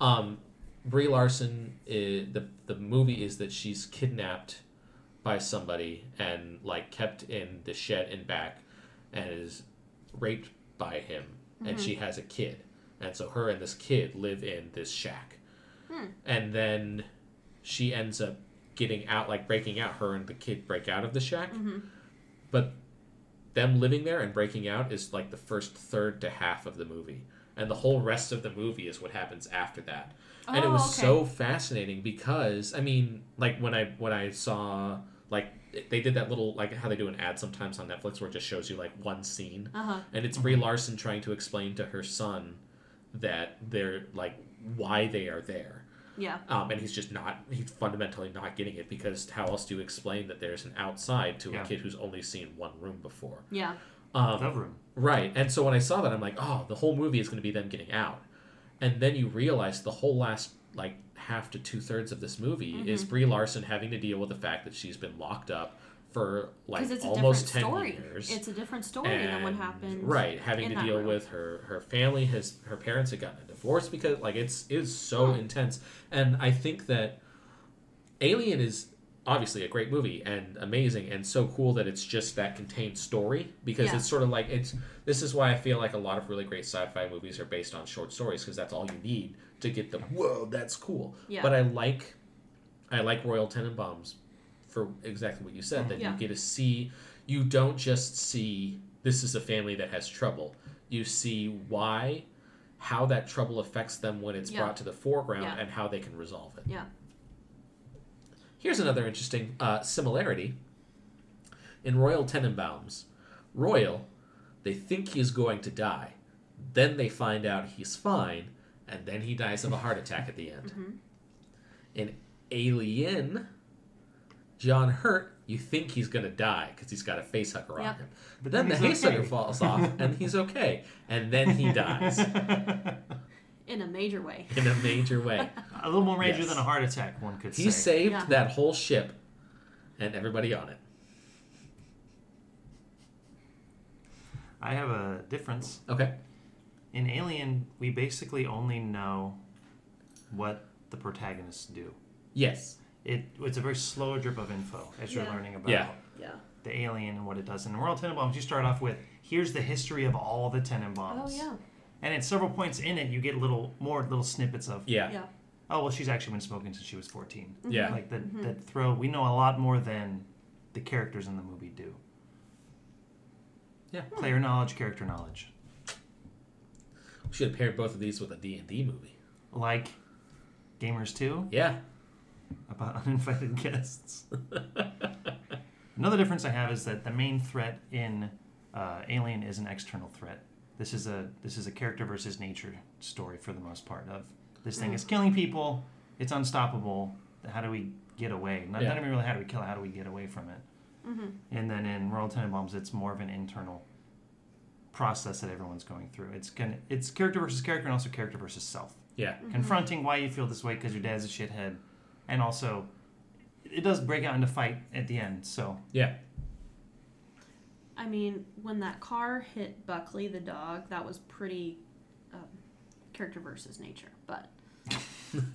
Um, Brie Larson, is, the the movie is that she's kidnapped by somebody and like kept in the shed and back, and is raped by him, and Mhm. she has a kid, and so her and this kid live in this shack, Hmm. and then she ends up getting out, like breaking out. Her and the kid break out of the shack, Mhm. but them living there and breaking out is like the first third to half of the movie and the whole rest of the movie is what happens after that and it Oh, was okay. so fascinating because i mean like when i when i saw like they did that little like how they do an ad sometimes on netflix where it just shows you like one scene Uh-huh. and it's brie larson trying to explain to her son that they're like why they are there Yeah. um, and he's just not he's fundamentally not getting it because how else do you explain that there's an outside to Yeah. a kid who's only seen one room before Yeah. um, The room. Right. And so when I saw that, I'm like, oh, the whole movie is going to be them getting out. And then you realize the whole last, like, half to two thirds of this movie is Mm-hmm. Brie Larson having to deal with the fact that she's been locked up for, like, Because it's almost different 10 story. years. It's a different story than what And- happened. Right. Having in to deal room. with her, her family, has her parents had gotten a divorce because, like, it's, it's so Huh. intense. And I think that Alien is obviously a great movie and amazing and so cool that it's just that contained story because Yeah. it's sort of like it's this is why I feel like a lot of really great sci-fi movies are based on short stories because that's all you need to get the whoa that's cool. Yeah. But I like I like Royal Tenenbaums for exactly what you said that Yeah. you get to see you don't just see this is a family that has trouble. You see why how that trouble affects them when it's Yeah. brought to the foreground Yeah. and how they can resolve it. Yeah. Here's another interesting uh, similarity. In Royal Tenenbaums, Royal, they think he's going to die. Then they find out he's fine, and then he dies of a heart attack at the end. Mhm. In Alien, John Hurt, you think he's going to die because he's got a face hugger on him. But then the he's face hugger falls off, and he's okay. And then he dies In a major way. in a major way. a little more major Yes. than a heart attack, one could He say. saved Yeah. that whole ship and everybody on it. I have a difference. Okay. In Alien, we basically only know what the protagonists do. Yes. It, it's a very slow drip of info as you're Yeah. learning about Yeah. Yeah. the alien and what it does. And In Royal Tenenbaums, you start off with here's the history of all the Tenenbaums. Oh yeah. And at several points in it, you get little more little snippets of Yeah. Yeah. oh well, she's actually been smoking since she was 14. Yeah. Like that Mhm. that throw. We know a lot more than the characters in the movie do. Yeah. Player knowledge, character knowledge. We should have paired both of these with a D&D movie. Like Gamers 2 Yeah. About uninvited guests. Another difference I have is that the main threat in uh, Alien is an external threat. This is a this is a character versus nature story for the most part. Of this thing is killing people, it's unstoppable. How do we get away? Not, Yeah. not even really how do we kill it. How do we get away from it? Mm-hmm. And then in Royal Tenenbaums, it's more of an internal process that everyone's going through. It's gonna it's character versus character and also character versus self. Yeah. Mm-hmm. Confronting why you feel this way because your dad's a shithead, and also it does break out into fight at the end. So Yeah. I mean, when that car hit Buckley the dog, that was pretty um, character versus nature. But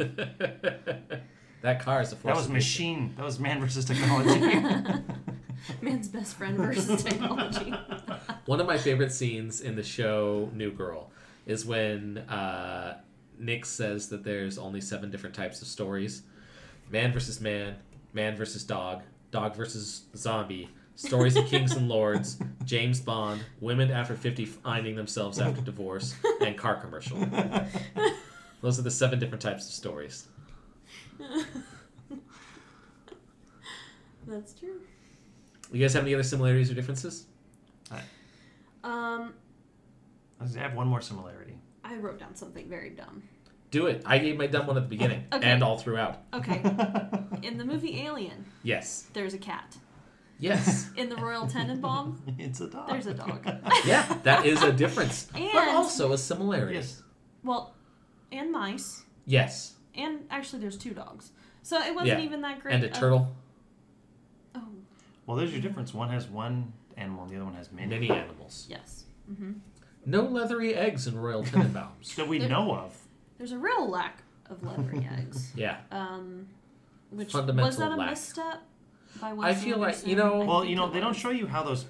that car is a force that was of nature. machine. That was man versus technology. Man's best friend versus technology. One of my favorite scenes in the show New Girl is when uh, Nick says that there's only seven different types of stories man versus man, man versus dog, dog versus zombie, stories of kings and lords, James Bond, women after 50 finding themselves after divorce, and car commercial. Those are the seven different types of stories. That's true. You guys have any other similarities or differences? Um, I have one more similarity. I wrote down something very dumb. Do it. I gave my dumb one at the beginning Okay. and all throughout. Okay, in the movie Alien, Yes. there's a cat. Yes. In the Royal Tenenbaum, it's a dog. there's a dog. yeah, that is a difference. but also a similarity. Yes. Well, and mice, Yes. and actually there's two dogs. So it wasn't Yeah, even that great. And a of- turtle. Oh, Well, there's your difference. One has one animal, and the other one has many. Many animals. yes. Mm-hmm. No leathery eggs in Royal Tenenbaums. that we There- know of. There's a real lack of leathery eggs. yeah. Um, which Fundamental was that a lack. misstep by Wes I feel like- you know- Well, you know, they don't show you how those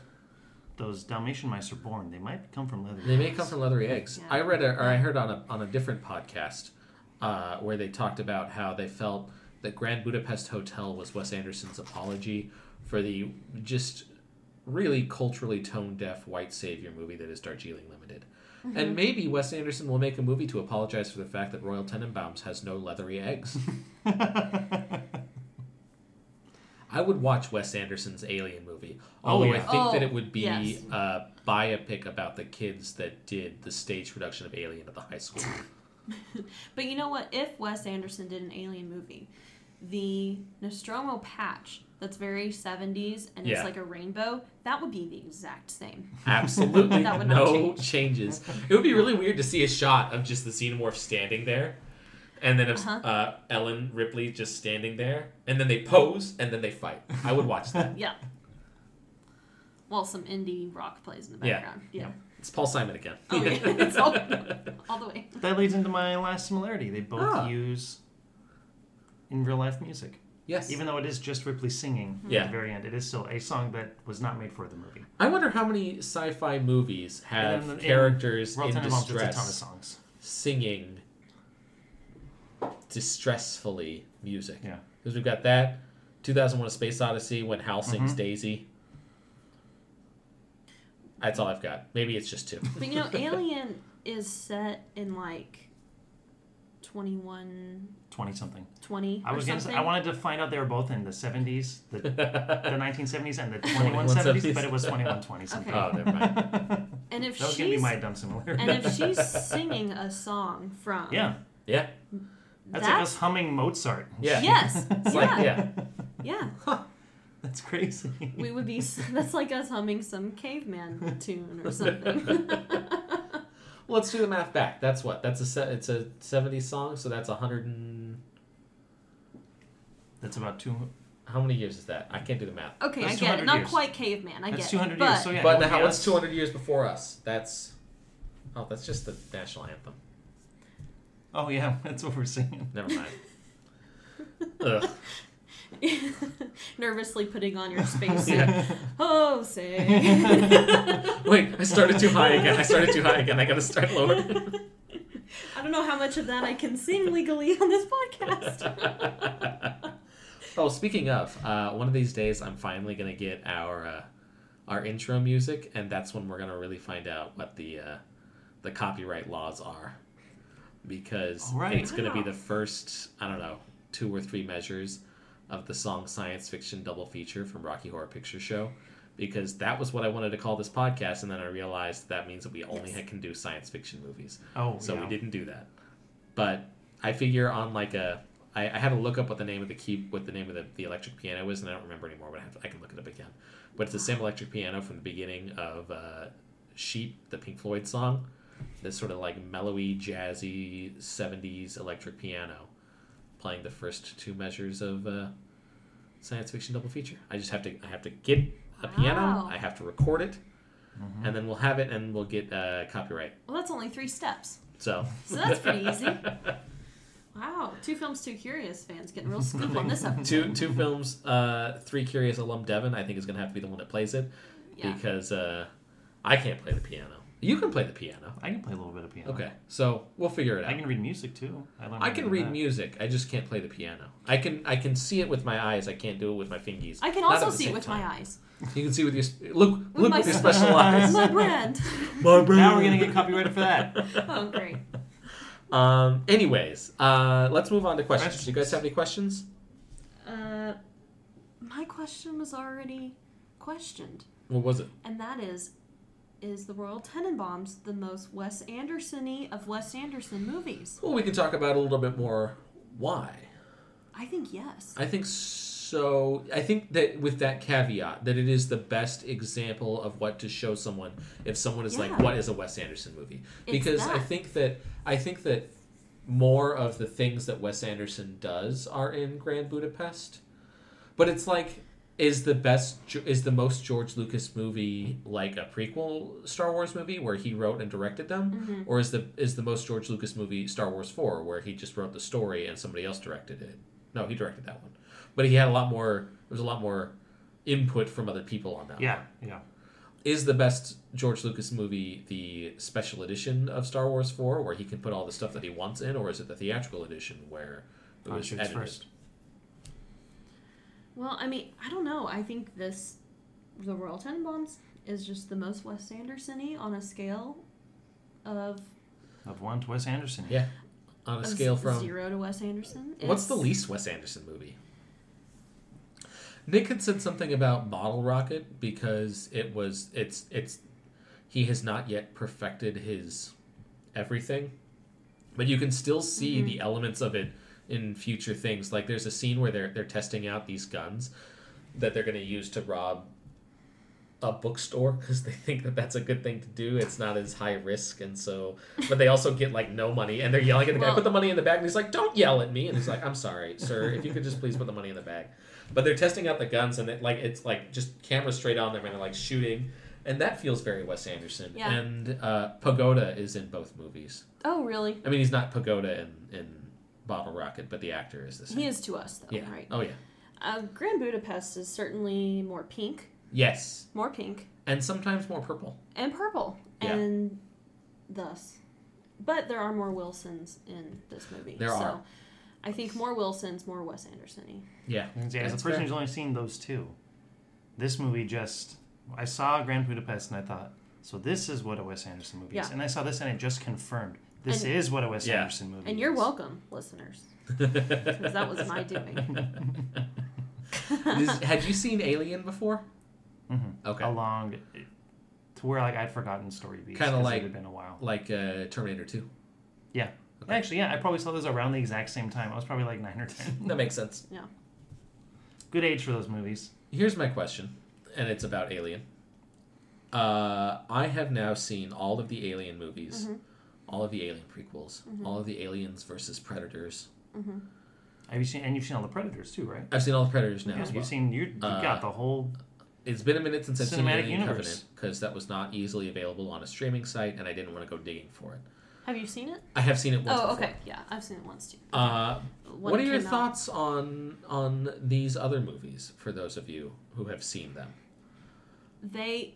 those Dalmatian mice are born. They might come from leather. They may come from leathery eggs. Yeah. I read a, or I heard on a on a different podcast uh, where they talked about how they felt that Grand Budapest Hotel was Wes Anderson's apology for the just really culturally tone deaf white savior movie that is Darjeeling Limited. Mm-hmm. And maybe Wes Anderson will make a movie to apologize for the fact that Royal Tenenbaums has no leathery eggs. I would watch Wes Anderson's Alien movie, Oh, although I yeah. think that Oh, it would be yes. a biopic about the kids that did the stage production of Alien at the high school. But you know what? If Wes Anderson did an alien movie, the Nostromo patch that's very 70s and Yeah. it's like a rainbow, that would be the exact same. Absolutely That would not no change. changes. It would be really weird to see a shot of just the xenomorph standing there, and then of Uh-huh. uh, Ellen Ripley just standing there, and then they pose and then they fight. I would watch that. Yeah. Well, some indie rock plays in the Yeah. background. Yeah. It's Paul Simon again. Oh, yeah. it's all, all the way. That leads into my last similarity. They both Ah. use in real life music. Yes. Even though it is just Ripley singing Yeah. at the very end, it is still a song that was not made for the movie. I wonder how many sci-fi movies have in- in characters Royal in Tenenbaums, it's a ton of distress songs. singing distressfully music. Yeah. Because we've got that, 2001: A Space Odyssey, when Hal sings Mhm. Daisy. That's all I've got. Maybe it's just two. But you know, Alien is set in like 21, 20 something. 20 I or was gonna say. I wanted to find out they were both in the 70s, the, the 1970s, and the 2170s. 2170s, but it was 2120 something. Oh, never mind. and if That was gonna be she's my dumb similarity. and if she's singing a song from yeah, Yeah. that's, like us humming Mozart. Yeah. yes, It's yeah, like, yeah. yeah. That's crazy. We would be that's like us humming some caveman tune or something. Well, let's do the math back. That's what? That's a set. it's a 70s song, so that's a 100 and That's about two. how many years is that? I can't do the math. Okay, That's I get it. Not years. quite caveman. I That's get 200 it. years. But So yeah, but it now be what's 200 years before us? That's Oh, that's just the national anthem. Oh yeah, that's what we're singing. Never mind. Ugh. nervously putting on your spacesuit. Yeah. Oh, say. Wait, I started too high again. I started too high again. I gotta start lower. I don't know how much of that I can sing legally on this podcast. oh, speaking of, uh, one of these days I'm finally gonna get our uh, our intro music, and that's when we're gonna really find out what the uh, the copyright laws are, because All right. it's gonna be the first I don't know two or three measures of the song science fiction double feature from Rocky Horror Picture Show. Because that was what I wanted to call this podcast, and then I realized that means that we only Yes. can do science fiction movies. Oh, so yeah. we didn't do that. But I figure on like a, I, I had to look up what the name of the key, what the name of the, the electric piano is, and I don't remember anymore. But I, have to, I can look it up again. But it's the same electric piano from the beginning of uh, "Sheep," the Pink Floyd song. This sort of like mellowy, jazzy '70s electric piano, playing the first two measures of uh, science fiction double feature. I just have to, I have to get a piano. Wow. I have to record it, Mhm. and then we'll have it, and we'll get uh, copyright. Well, that's only three steps. So, So that's pretty easy. Wow. Two films, two curious fans getting real scoop on this episode. two two films. Uh, three curious alum Devin. I think is gonna have to be the one that plays it Yeah. because uh, I can't play the piano. You can play the piano. I can play a little bit of piano. Okay, so we'll figure it out. I can read music too. I, learned I can read that. music. I just can't play the piano. I can I can see it with my eyes. I can't do it with my fingies. I can Not also see it with time. my eyes. You can see with your look With look my with your special eyes. My brand. My Now we're gonna get copyrighted for that. Oh, great. Um. Anyways, uh, let's move on to questions. Questions. Do you guys have any questions? Uh, my question was already questioned, What was it? and that is, is the Royal Tenenbaums the most Wes Anderson-y of Wes Anderson movies? Well, we can talk about a little bit more why. I think yes. I think so. I think that with that caveat, that it is the best example of what to show someone if someone is like, "What is a Wes Anderson movie?" Because I think that I think that more of the things that Wes Anderson does are in Grand Budapest, but it's like. Is the best is the most George Lucas movie like a prequel Star Wars movie where he wrote and directed them, Mhm. or is the is the most George Lucas movie Star Wars Four where he just wrote the story and somebody else directed it? No, he directed that one, but he had a lot more. There was a lot more input from other people on that. Yeah, one. yeah. Is the best George Lucas movie the special edition of Star Wars Four where he can put all the stuff that he wants in, or is it the theatrical edition where it Oh, was shoots edited? first. Well, I mean, I don't know. I think this, the Royal Tenenbaums, is just the most Wes Anderson-y on a scale of, Of one to Wes Anderson. Yeah, on a scale from zero to Wes Anderson. What's the least Wes Anderson movie? Nick had said something about Bottle Rocket because it was it's it's he has not yet perfected his everything, but you can still see Mhm. the elements of it in future things. Like there's a scene where they're they're testing out these guns that they're going to use to rob a bookstore because they think that that's a good thing to do. It's not as high risk, and so, but they also get like no money, and they're yelling at the guy, Well- "Put the money in the bag!" And he's like, "Don't yell at me!" And he's like, "I'm sorry, sir. If you could just please put the money in the bag." But they're testing out the guns, and it, like it's like just camera straight on them, and they're like shooting, and that feels very Wes Anderson. Yeah. And uh, Pagoda is in both movies. Oh, really? I mean, he's not Pagoda in in Bottle Rocket, but the actor is the same. He is to us, though, Yeah. right? Oh yeah. Uh, Grand Budapest is certainly more pink, Yes, more pink, and sometimes more purple. and purple, Yeah. and thus. But there are more Wilsons in this movie. There so are. I think more Wilsons, more Wes Anderson-y. Yeah. As a person fair. who's only seen those two, this movie just I saw Grand Budapest and I thought, so this is what a Wes Anderson movie is. Yeah. And I saw this and it just confirmed this And- is what a Wes Yeah. Anderson movie And you're is. welcome, listeners, because that was my doing. Is- had you seen Alien before? Mhm. Okay. Along to where like I'd forgotten story beats. Kind of like- it had been a while. Like uh, Terminator 2. Yeah. Okay. Actually, yeah, I probably saw those around the exact same time. I was probably like nine or ten. That makes sense. Yeah. Good age for those movies. Here's my question, and it's about Alien. Uh, I have now seen all of the Alien movies, Mhm. All of the Alien prequels, Mhm. all of the Aliens versus Predators. hmm Have you seen? And you've seen all the Predators too, right? I've seen all the Predators now Yeah, well. You've seen. You you Uh, got the whole. It's been a minute since I've seen Cinematic Alien universe. Covenant because that was not easily available on a streaming site, and I didn't want to go digging for it. Have you seen it? I have seen it once. Oh, before. okay. Yeah, I've seen it once too. Uh, what are your came out. thoughts on on these other movies for those of you who have seen them? They,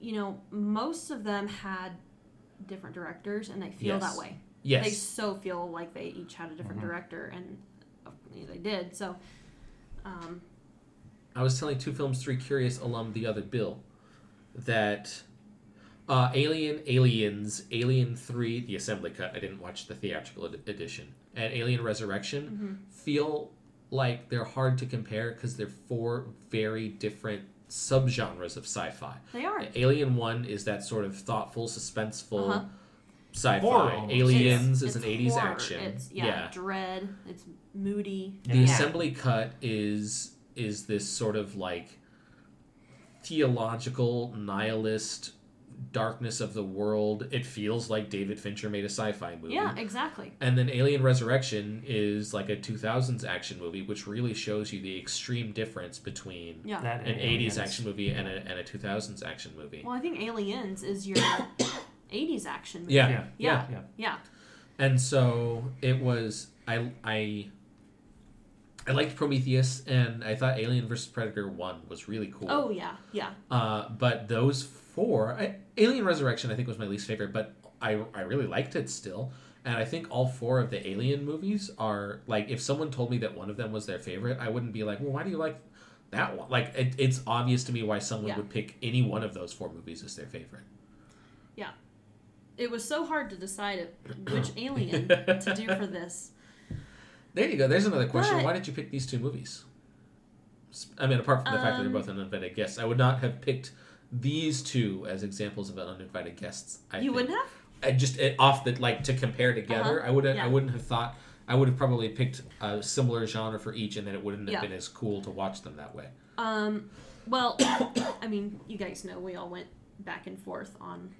you know, most of them had different directors, and they feel Yes. that way. Yes. They so feel like they each had a different Mhm. director, and uh, they did. So, um, I was telling Two Films Three Curious alum the other Bill that uh, Alien, Aliens, Alien Three, the assembly cut. I didn't watch the theatrical ed- edition, and Alien Resurrection mhm. feel like they're hard to compare because they're four very different subgenres of sci-fi. they are. Alien One is that sort of thoughtful, suspenseful Uh-huh. sci-fi. Horror. Aliens It's- is an it's '80s horror. action. It's yeah, yeah. dread. It's moody. The Yeah. assembly cut is is this sort of like theological nihilist darkness of the world. It feels like David Fincher made a sci-fi movie. Yeah, exactly. And then Alien Resurrection is like a 2000s action movie, which really shows you the extreme difference between Yeah. That an and 80s action movie and a, and a 2000s action movie. Well, I think Aliens is your '80s action movie. Yeah. Yeah. Yeah. Yeah. Yeah. and so it was I I I liked Prometheus, and I thought Alien vs Predator One was really cool. Oh yeah, yeah. Uh, but those four, I, Alien Resurrection, I think was my least favorite, but I I really liked it still. And I think all four of the Alien movies are like, if someone told me that one of them was their favorite, I wouldn't be like, well, why do you like that one? Like, it, it's obvious to me why someone Yeah. would pick any one of those four movies as their favorite. Yeah, it was so hard to decide which alien to do for this. There you go. There's another question. But- Why did you pick these two movies? I mean, apart from the fact that they're Um, both uninvited guests, I would not have picked these two as examples of uninvited guests. I you think. wouldn't have? I just it, off the like to compare together. Uh-huh, I wouldn't. yeah. I wouldn't have thought. I would have probably picked a similar genre for each, and then it wouldn't have Yeah. been as cool to watch them that way. Um, well, I mean, you guys know we all went back and forth on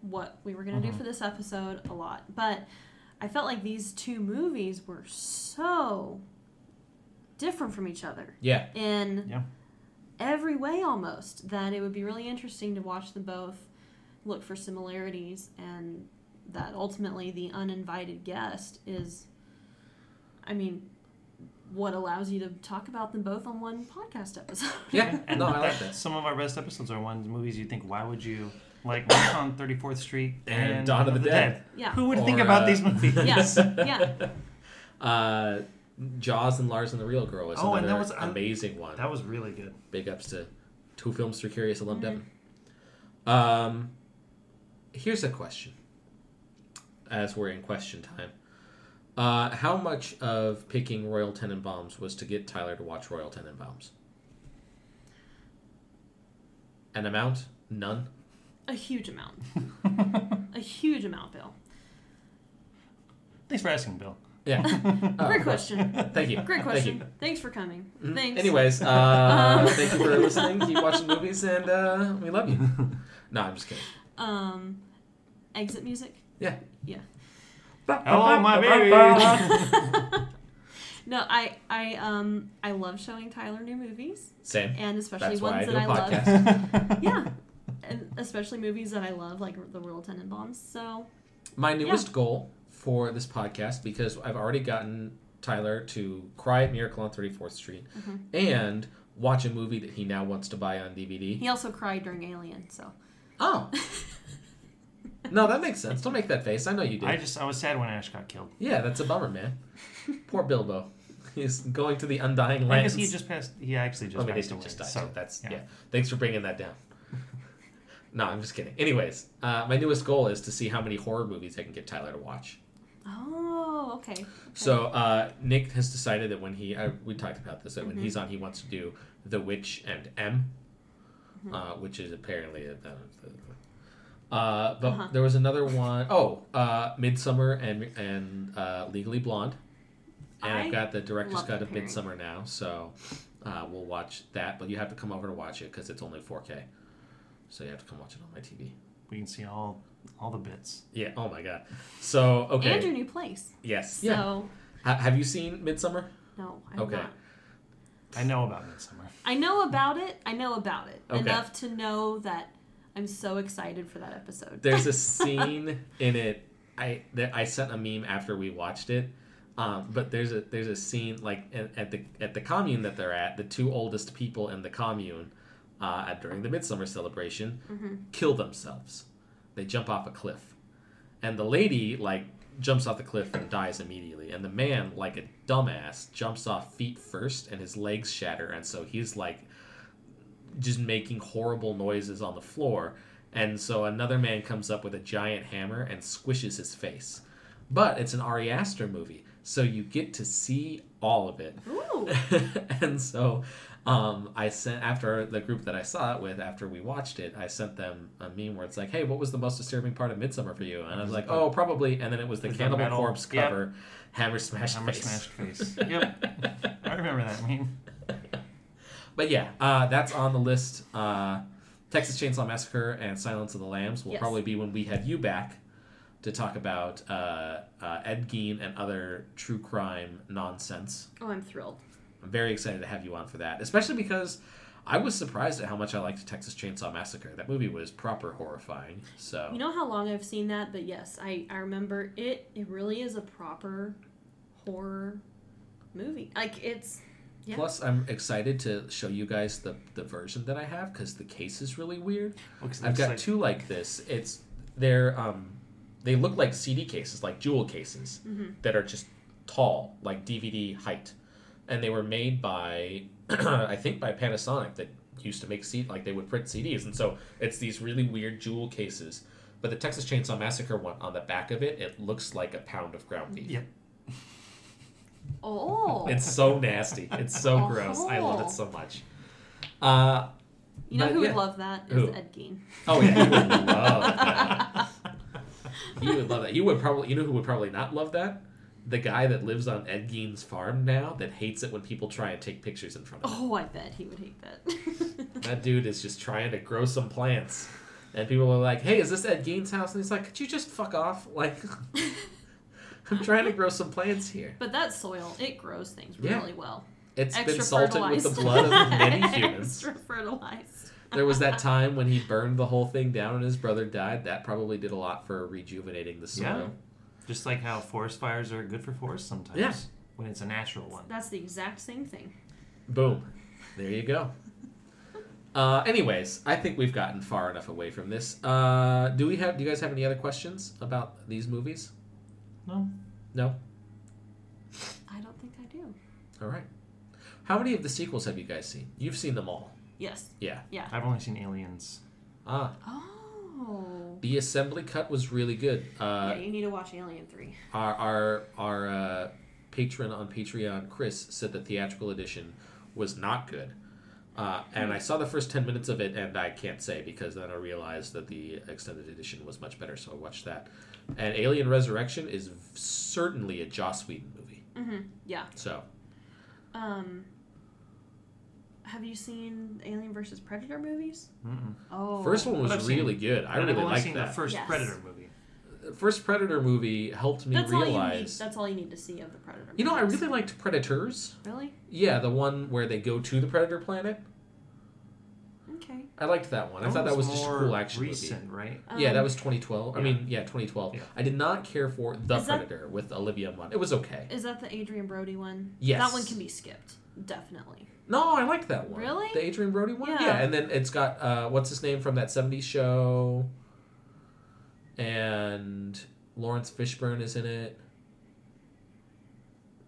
what we were going to do Mhm. for this episode a lot, but I felt like these two movies were so different from each other Yeah, in Yeah. every way almost that it would be really interesting to watch them both look for similarities and that ultimately the uninvited guest is i mean what allows you to talk about them both on one podcast episode yeah. And no, I like that. Some of our best episodes are ones movies you think, why would you like Rock on 34th Street And Dawn of the Dead. yeah Who would think about uh, these movies? Yes, yeah. Uh, Jaws and Lars and the Real Girl is Oh, and another that was- amazing one. That was really good. Big ups to Two Films Three Curious alum. Devin. Um, here's a question. As we're in question time, uh, how much of picking Royal Tenenbaums was to get Tyler to watch Royal Tenenbaums? An amount? None. A huge amount a huge amount bill Thanks for asking, Bill. Yeah. Great question Thank you. great Thank question you. thanks for coming Mhm. thanks Anyways, uh, Um. thank you for listening. Keep watching movies, and uh, we love you. No, I'm just kidding. um exit music Yeah. Yeah. Hello, my baby. no i i um i love showing tyler new movies Same. and especially That's why I ones do that a I love. Yeah, and especially movies that I love, like the Royal Tenenbaums. So My newest goal for this podcast, because I've already gotten Tyler to cry at Miracle on 34th Street Mhm. and watch a movie that he now wants to buy on DVD. he also cried during Alien. So Oh. no, that makes sense. Don't make that face. I know you did. I just I was sad when Ash got killed. Yeah, that's a bummer, man. Poor Bilbo. He's going to the undying I lands. guess he just passed. He actually just I mean, he passed away. just died. so so that's yeah. yeah. Thanks for bringing that down. No, I'm just kidding. Anyways, uh, my newest goal is to see how many horror movies I can get Tyler to watch. oh, okay. So uh, Nick has decided that when he uh, we talked about this that when Mhm. he's on he wants to do The Witch and M, Mhm. uh, which is apparently a, uh, but Uh-huh. there was another one oh uh, Midsommar and and uh, Legally Blonde, and I I've got the director's cut of. Midsommar now, so uh, we'll watch that. But you have to come over to watch it because it's only 4K, so you have to come watch it on my TV. we can see all all the bits. Yeah. Oh my god. So okay. And your new place. yes. So Yeah. Have you seen Midsommar? no, I have Okay. not. I know about Midsommar. I know about it. I know about it Okay. enough to know that I'm so excited for that episode. There's a scene in it. I that I sent a meme after we watched it. Um, but there's a there's a scene like at, at the at the commune that they're at. The two oldest people in the commune uh, at, during the midsummer celebration hmm kill themselves. They jump off a cliff, and the lady like jumps off the cliff and dies immediately. And the man, like a dumbass, jumps off feet first, and his legs shatter, and so he's like just making horrible noises on the floor. And so another man comes up with a giant hammer and squishes his face. But it's an Ari Aster movie, so you get to see all of it. Ooh. and so um, I sent after the group that I saw it with after we watched it, I sent them a meme where it's like, "Hey, what was the most disturbing part of Midsommar for you?" And I was like, "Oh, probably." And then it was the Cannibal metal- Corpse yep. cover, hammer smash Hammer face. smashed face. Yep. I remember that meme. But yeah, uh, that's on the list. Uh, Texas Chainsaw Massacre and Silence of the Lambs will Yes. probably be when we have you back to talk about uh, uh, Ed Gein and other true crime nonsense. Oh, I'm thrilled. I'm very excited to have you on for that, especially because I was surprised at how much I liked Texas Chainsaw Massacre. That movie was proper horrifying. So You know how long I've seen that, but yes, I, I remember it. It really is a proper horror movie. Like it's yeah. Plus, I'm excited to show you guys the the version that I have because the case is really weird. Looks- I've got like- two like this. It's they're um they look like CD cases, like jewel cases Mhm. that are just tall, like DVD height, and they were made by I think by Panasonic that used to make C like they would print CDs, and so it's these really weird jewel cases. But the Texas Chainsaw Massacre one on the back of it, it looks like a pound of ground beef. Yep. Oh, It's so nasty. It's so gross. I love Oh. it so much. Uh, you know but who yeah. would love that is Who? Ed Gein. Oh yeah, you would love that. You would love that. You would probably, you know, who would probably not love that? The guy that lives on Ed Gein's farm now that hates it when people try and take pictures in front of him. Oh, I bet he would hate that. That dude is just trying to grow some plants, and people are like, "Hey, is this Ed Gein's house?" And he's like, "Could you just fuck off?" Like, I'm trying to grow some plants here. but that soil, it grows things Yeah. really well. It's Extra been salted with the fertilized. blood of many humans. Extra fertilized. There was that time when he burned the whole thing down and his brother died. That probably did a lot for rejuvenating the soil. Yeah. Just like how forest fires are good for forests sometimes. Yeah. When it's a natural one. That's the exact same thing. Boom. There you go. Uh, anyways, I think we've gotten far enough away from this. Uh, do we have? Do you guys have any other questions about these movies? No. No. I don't think I do. All right. How many of the sequels have you guys seen? You've seen them all. Yes. Yeah. Yeah. I've only seen Aliens. Ah, Oh. The assembly cut was really good. Uh, yeah, you need to watch Alien 3. our our our uh, patron on Patreon, Chris, said the theatrical edition was not good. Uh, and I saw the first 10 minutes of it, and I can't say because then I realized that the extended edition was much better, so I watched that. And Alien Resurrection is v- certainly a Joss Whedon movie. Mm-hmm. Yeah. So, Um. Have you seen Alien versus Predator movies? Mm-mm. Oh. first one was But I've seen- really good. I But really I've liked seen that. the first Yes. Predator movie. The first Predator movie helped me That's all you need. realize. That's all you need to see of the Predator. You know, I really liked Predators. Really? Yeah, the one where they go to the Predator planet. Okay. I liked that one. I thought that was just a cool action movie. recent, right? yeah, that Um, was 2012. I mean, yeah, 2012. Yeah. I did not care for The Is that- Predator with Olivia Munn. It was okay. Is that the Adrien Brody one? Yes. That one can be skipped. Definitely. No, I like that one. Really? The Adrien Brody one? Yeah. and then it's got, uh, what's his name from that 70s show? And Laurence Fishburne is in it.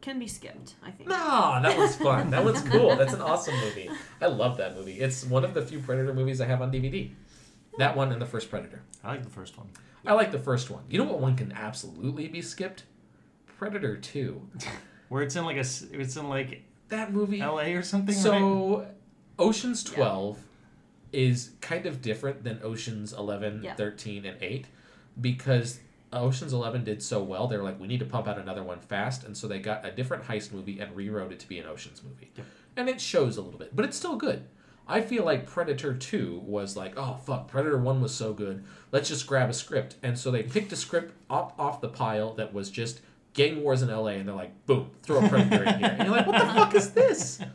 Can be skipped, I think. No, that was fun. That one's cool. That's an awesome movie. I love that movie. It's one of the few Predator movies I have on DVD. That one and the first Predator. I like the first one. I like the first one. You know what one can absolutely be skipped? Predator 2. Where it's in like a it's in like That movie. L.A. or something. right? So, Ocean's Yeah. 12 is kind of different than Ocean's 11, Yeah. 13, and 8 because Ocean's 11 did so well. They were like, we need to pump out another one fast. And so they got a different heist movie and rewrote it to be an Ocean's movie. Yep. And it shows a little bit, but it's still good. I feel like Predator 2 was like, oh, fuck, Predator 1 was so good. Let's just grab a script. And so they picked a script up off the pile that was just gang wars in LA. And they're like, boom, throw a Predator in here. And you're like, what the fuck is this?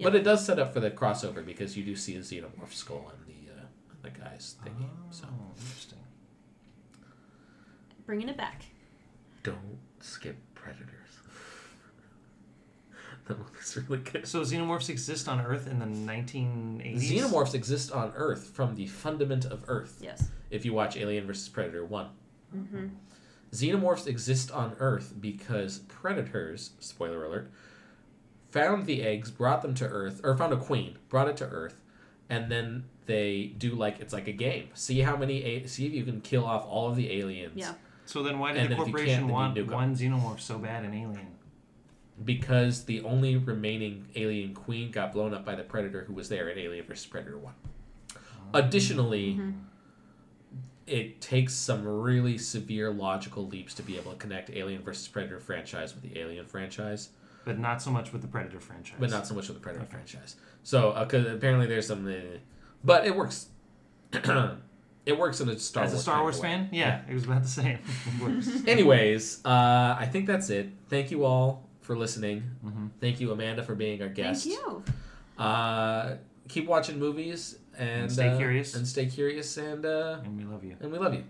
But it does set up for the crossover because you do see a xenomorph skull in the uh, the guy's thingy. So Oh, interesting. Bringing it back. don't skip predators. that one is really good. So xenomorphs exist on Earth in the 1980s. Xenomorphs exist on Earth from the fundament of Earth. Yes. If you watch Alien vs Predator one, Mm-hmm. Xenomorphs exist on Earth because predators, spoiler alert, found the eggs, brought them to Earth, or found a queen, brought it to Earth, and then they do like it's like a game. See how many, a- see if you can kill off all of the aliens. Yeah. So then why And did the then if you corporation can't, then want one xenomorph so bad in Alien? because the only remaining alien queen got blown up by the predator who was there in Alien vs Predator 1. Additionally, Mm-hmm. It takes some really severe logical leaps to be able to connect Alien versus Predator franchise with the Alien franchise, But not so much with the Predator franchise. but not so much with the Predator Okay. franchise. So, because apparently there's some, uh, but it works. it works in a Star As Wars a Star kind Wars fan, yeah, it was about the same. Anyways, uh, I think that's it. Thank you all for listening. Mhm. Thank you, Amanda, for being our guest. Thank you. Uh, keep watching movies and, And stay uh, curious. and stay curious and uh, And we love you. and we love you.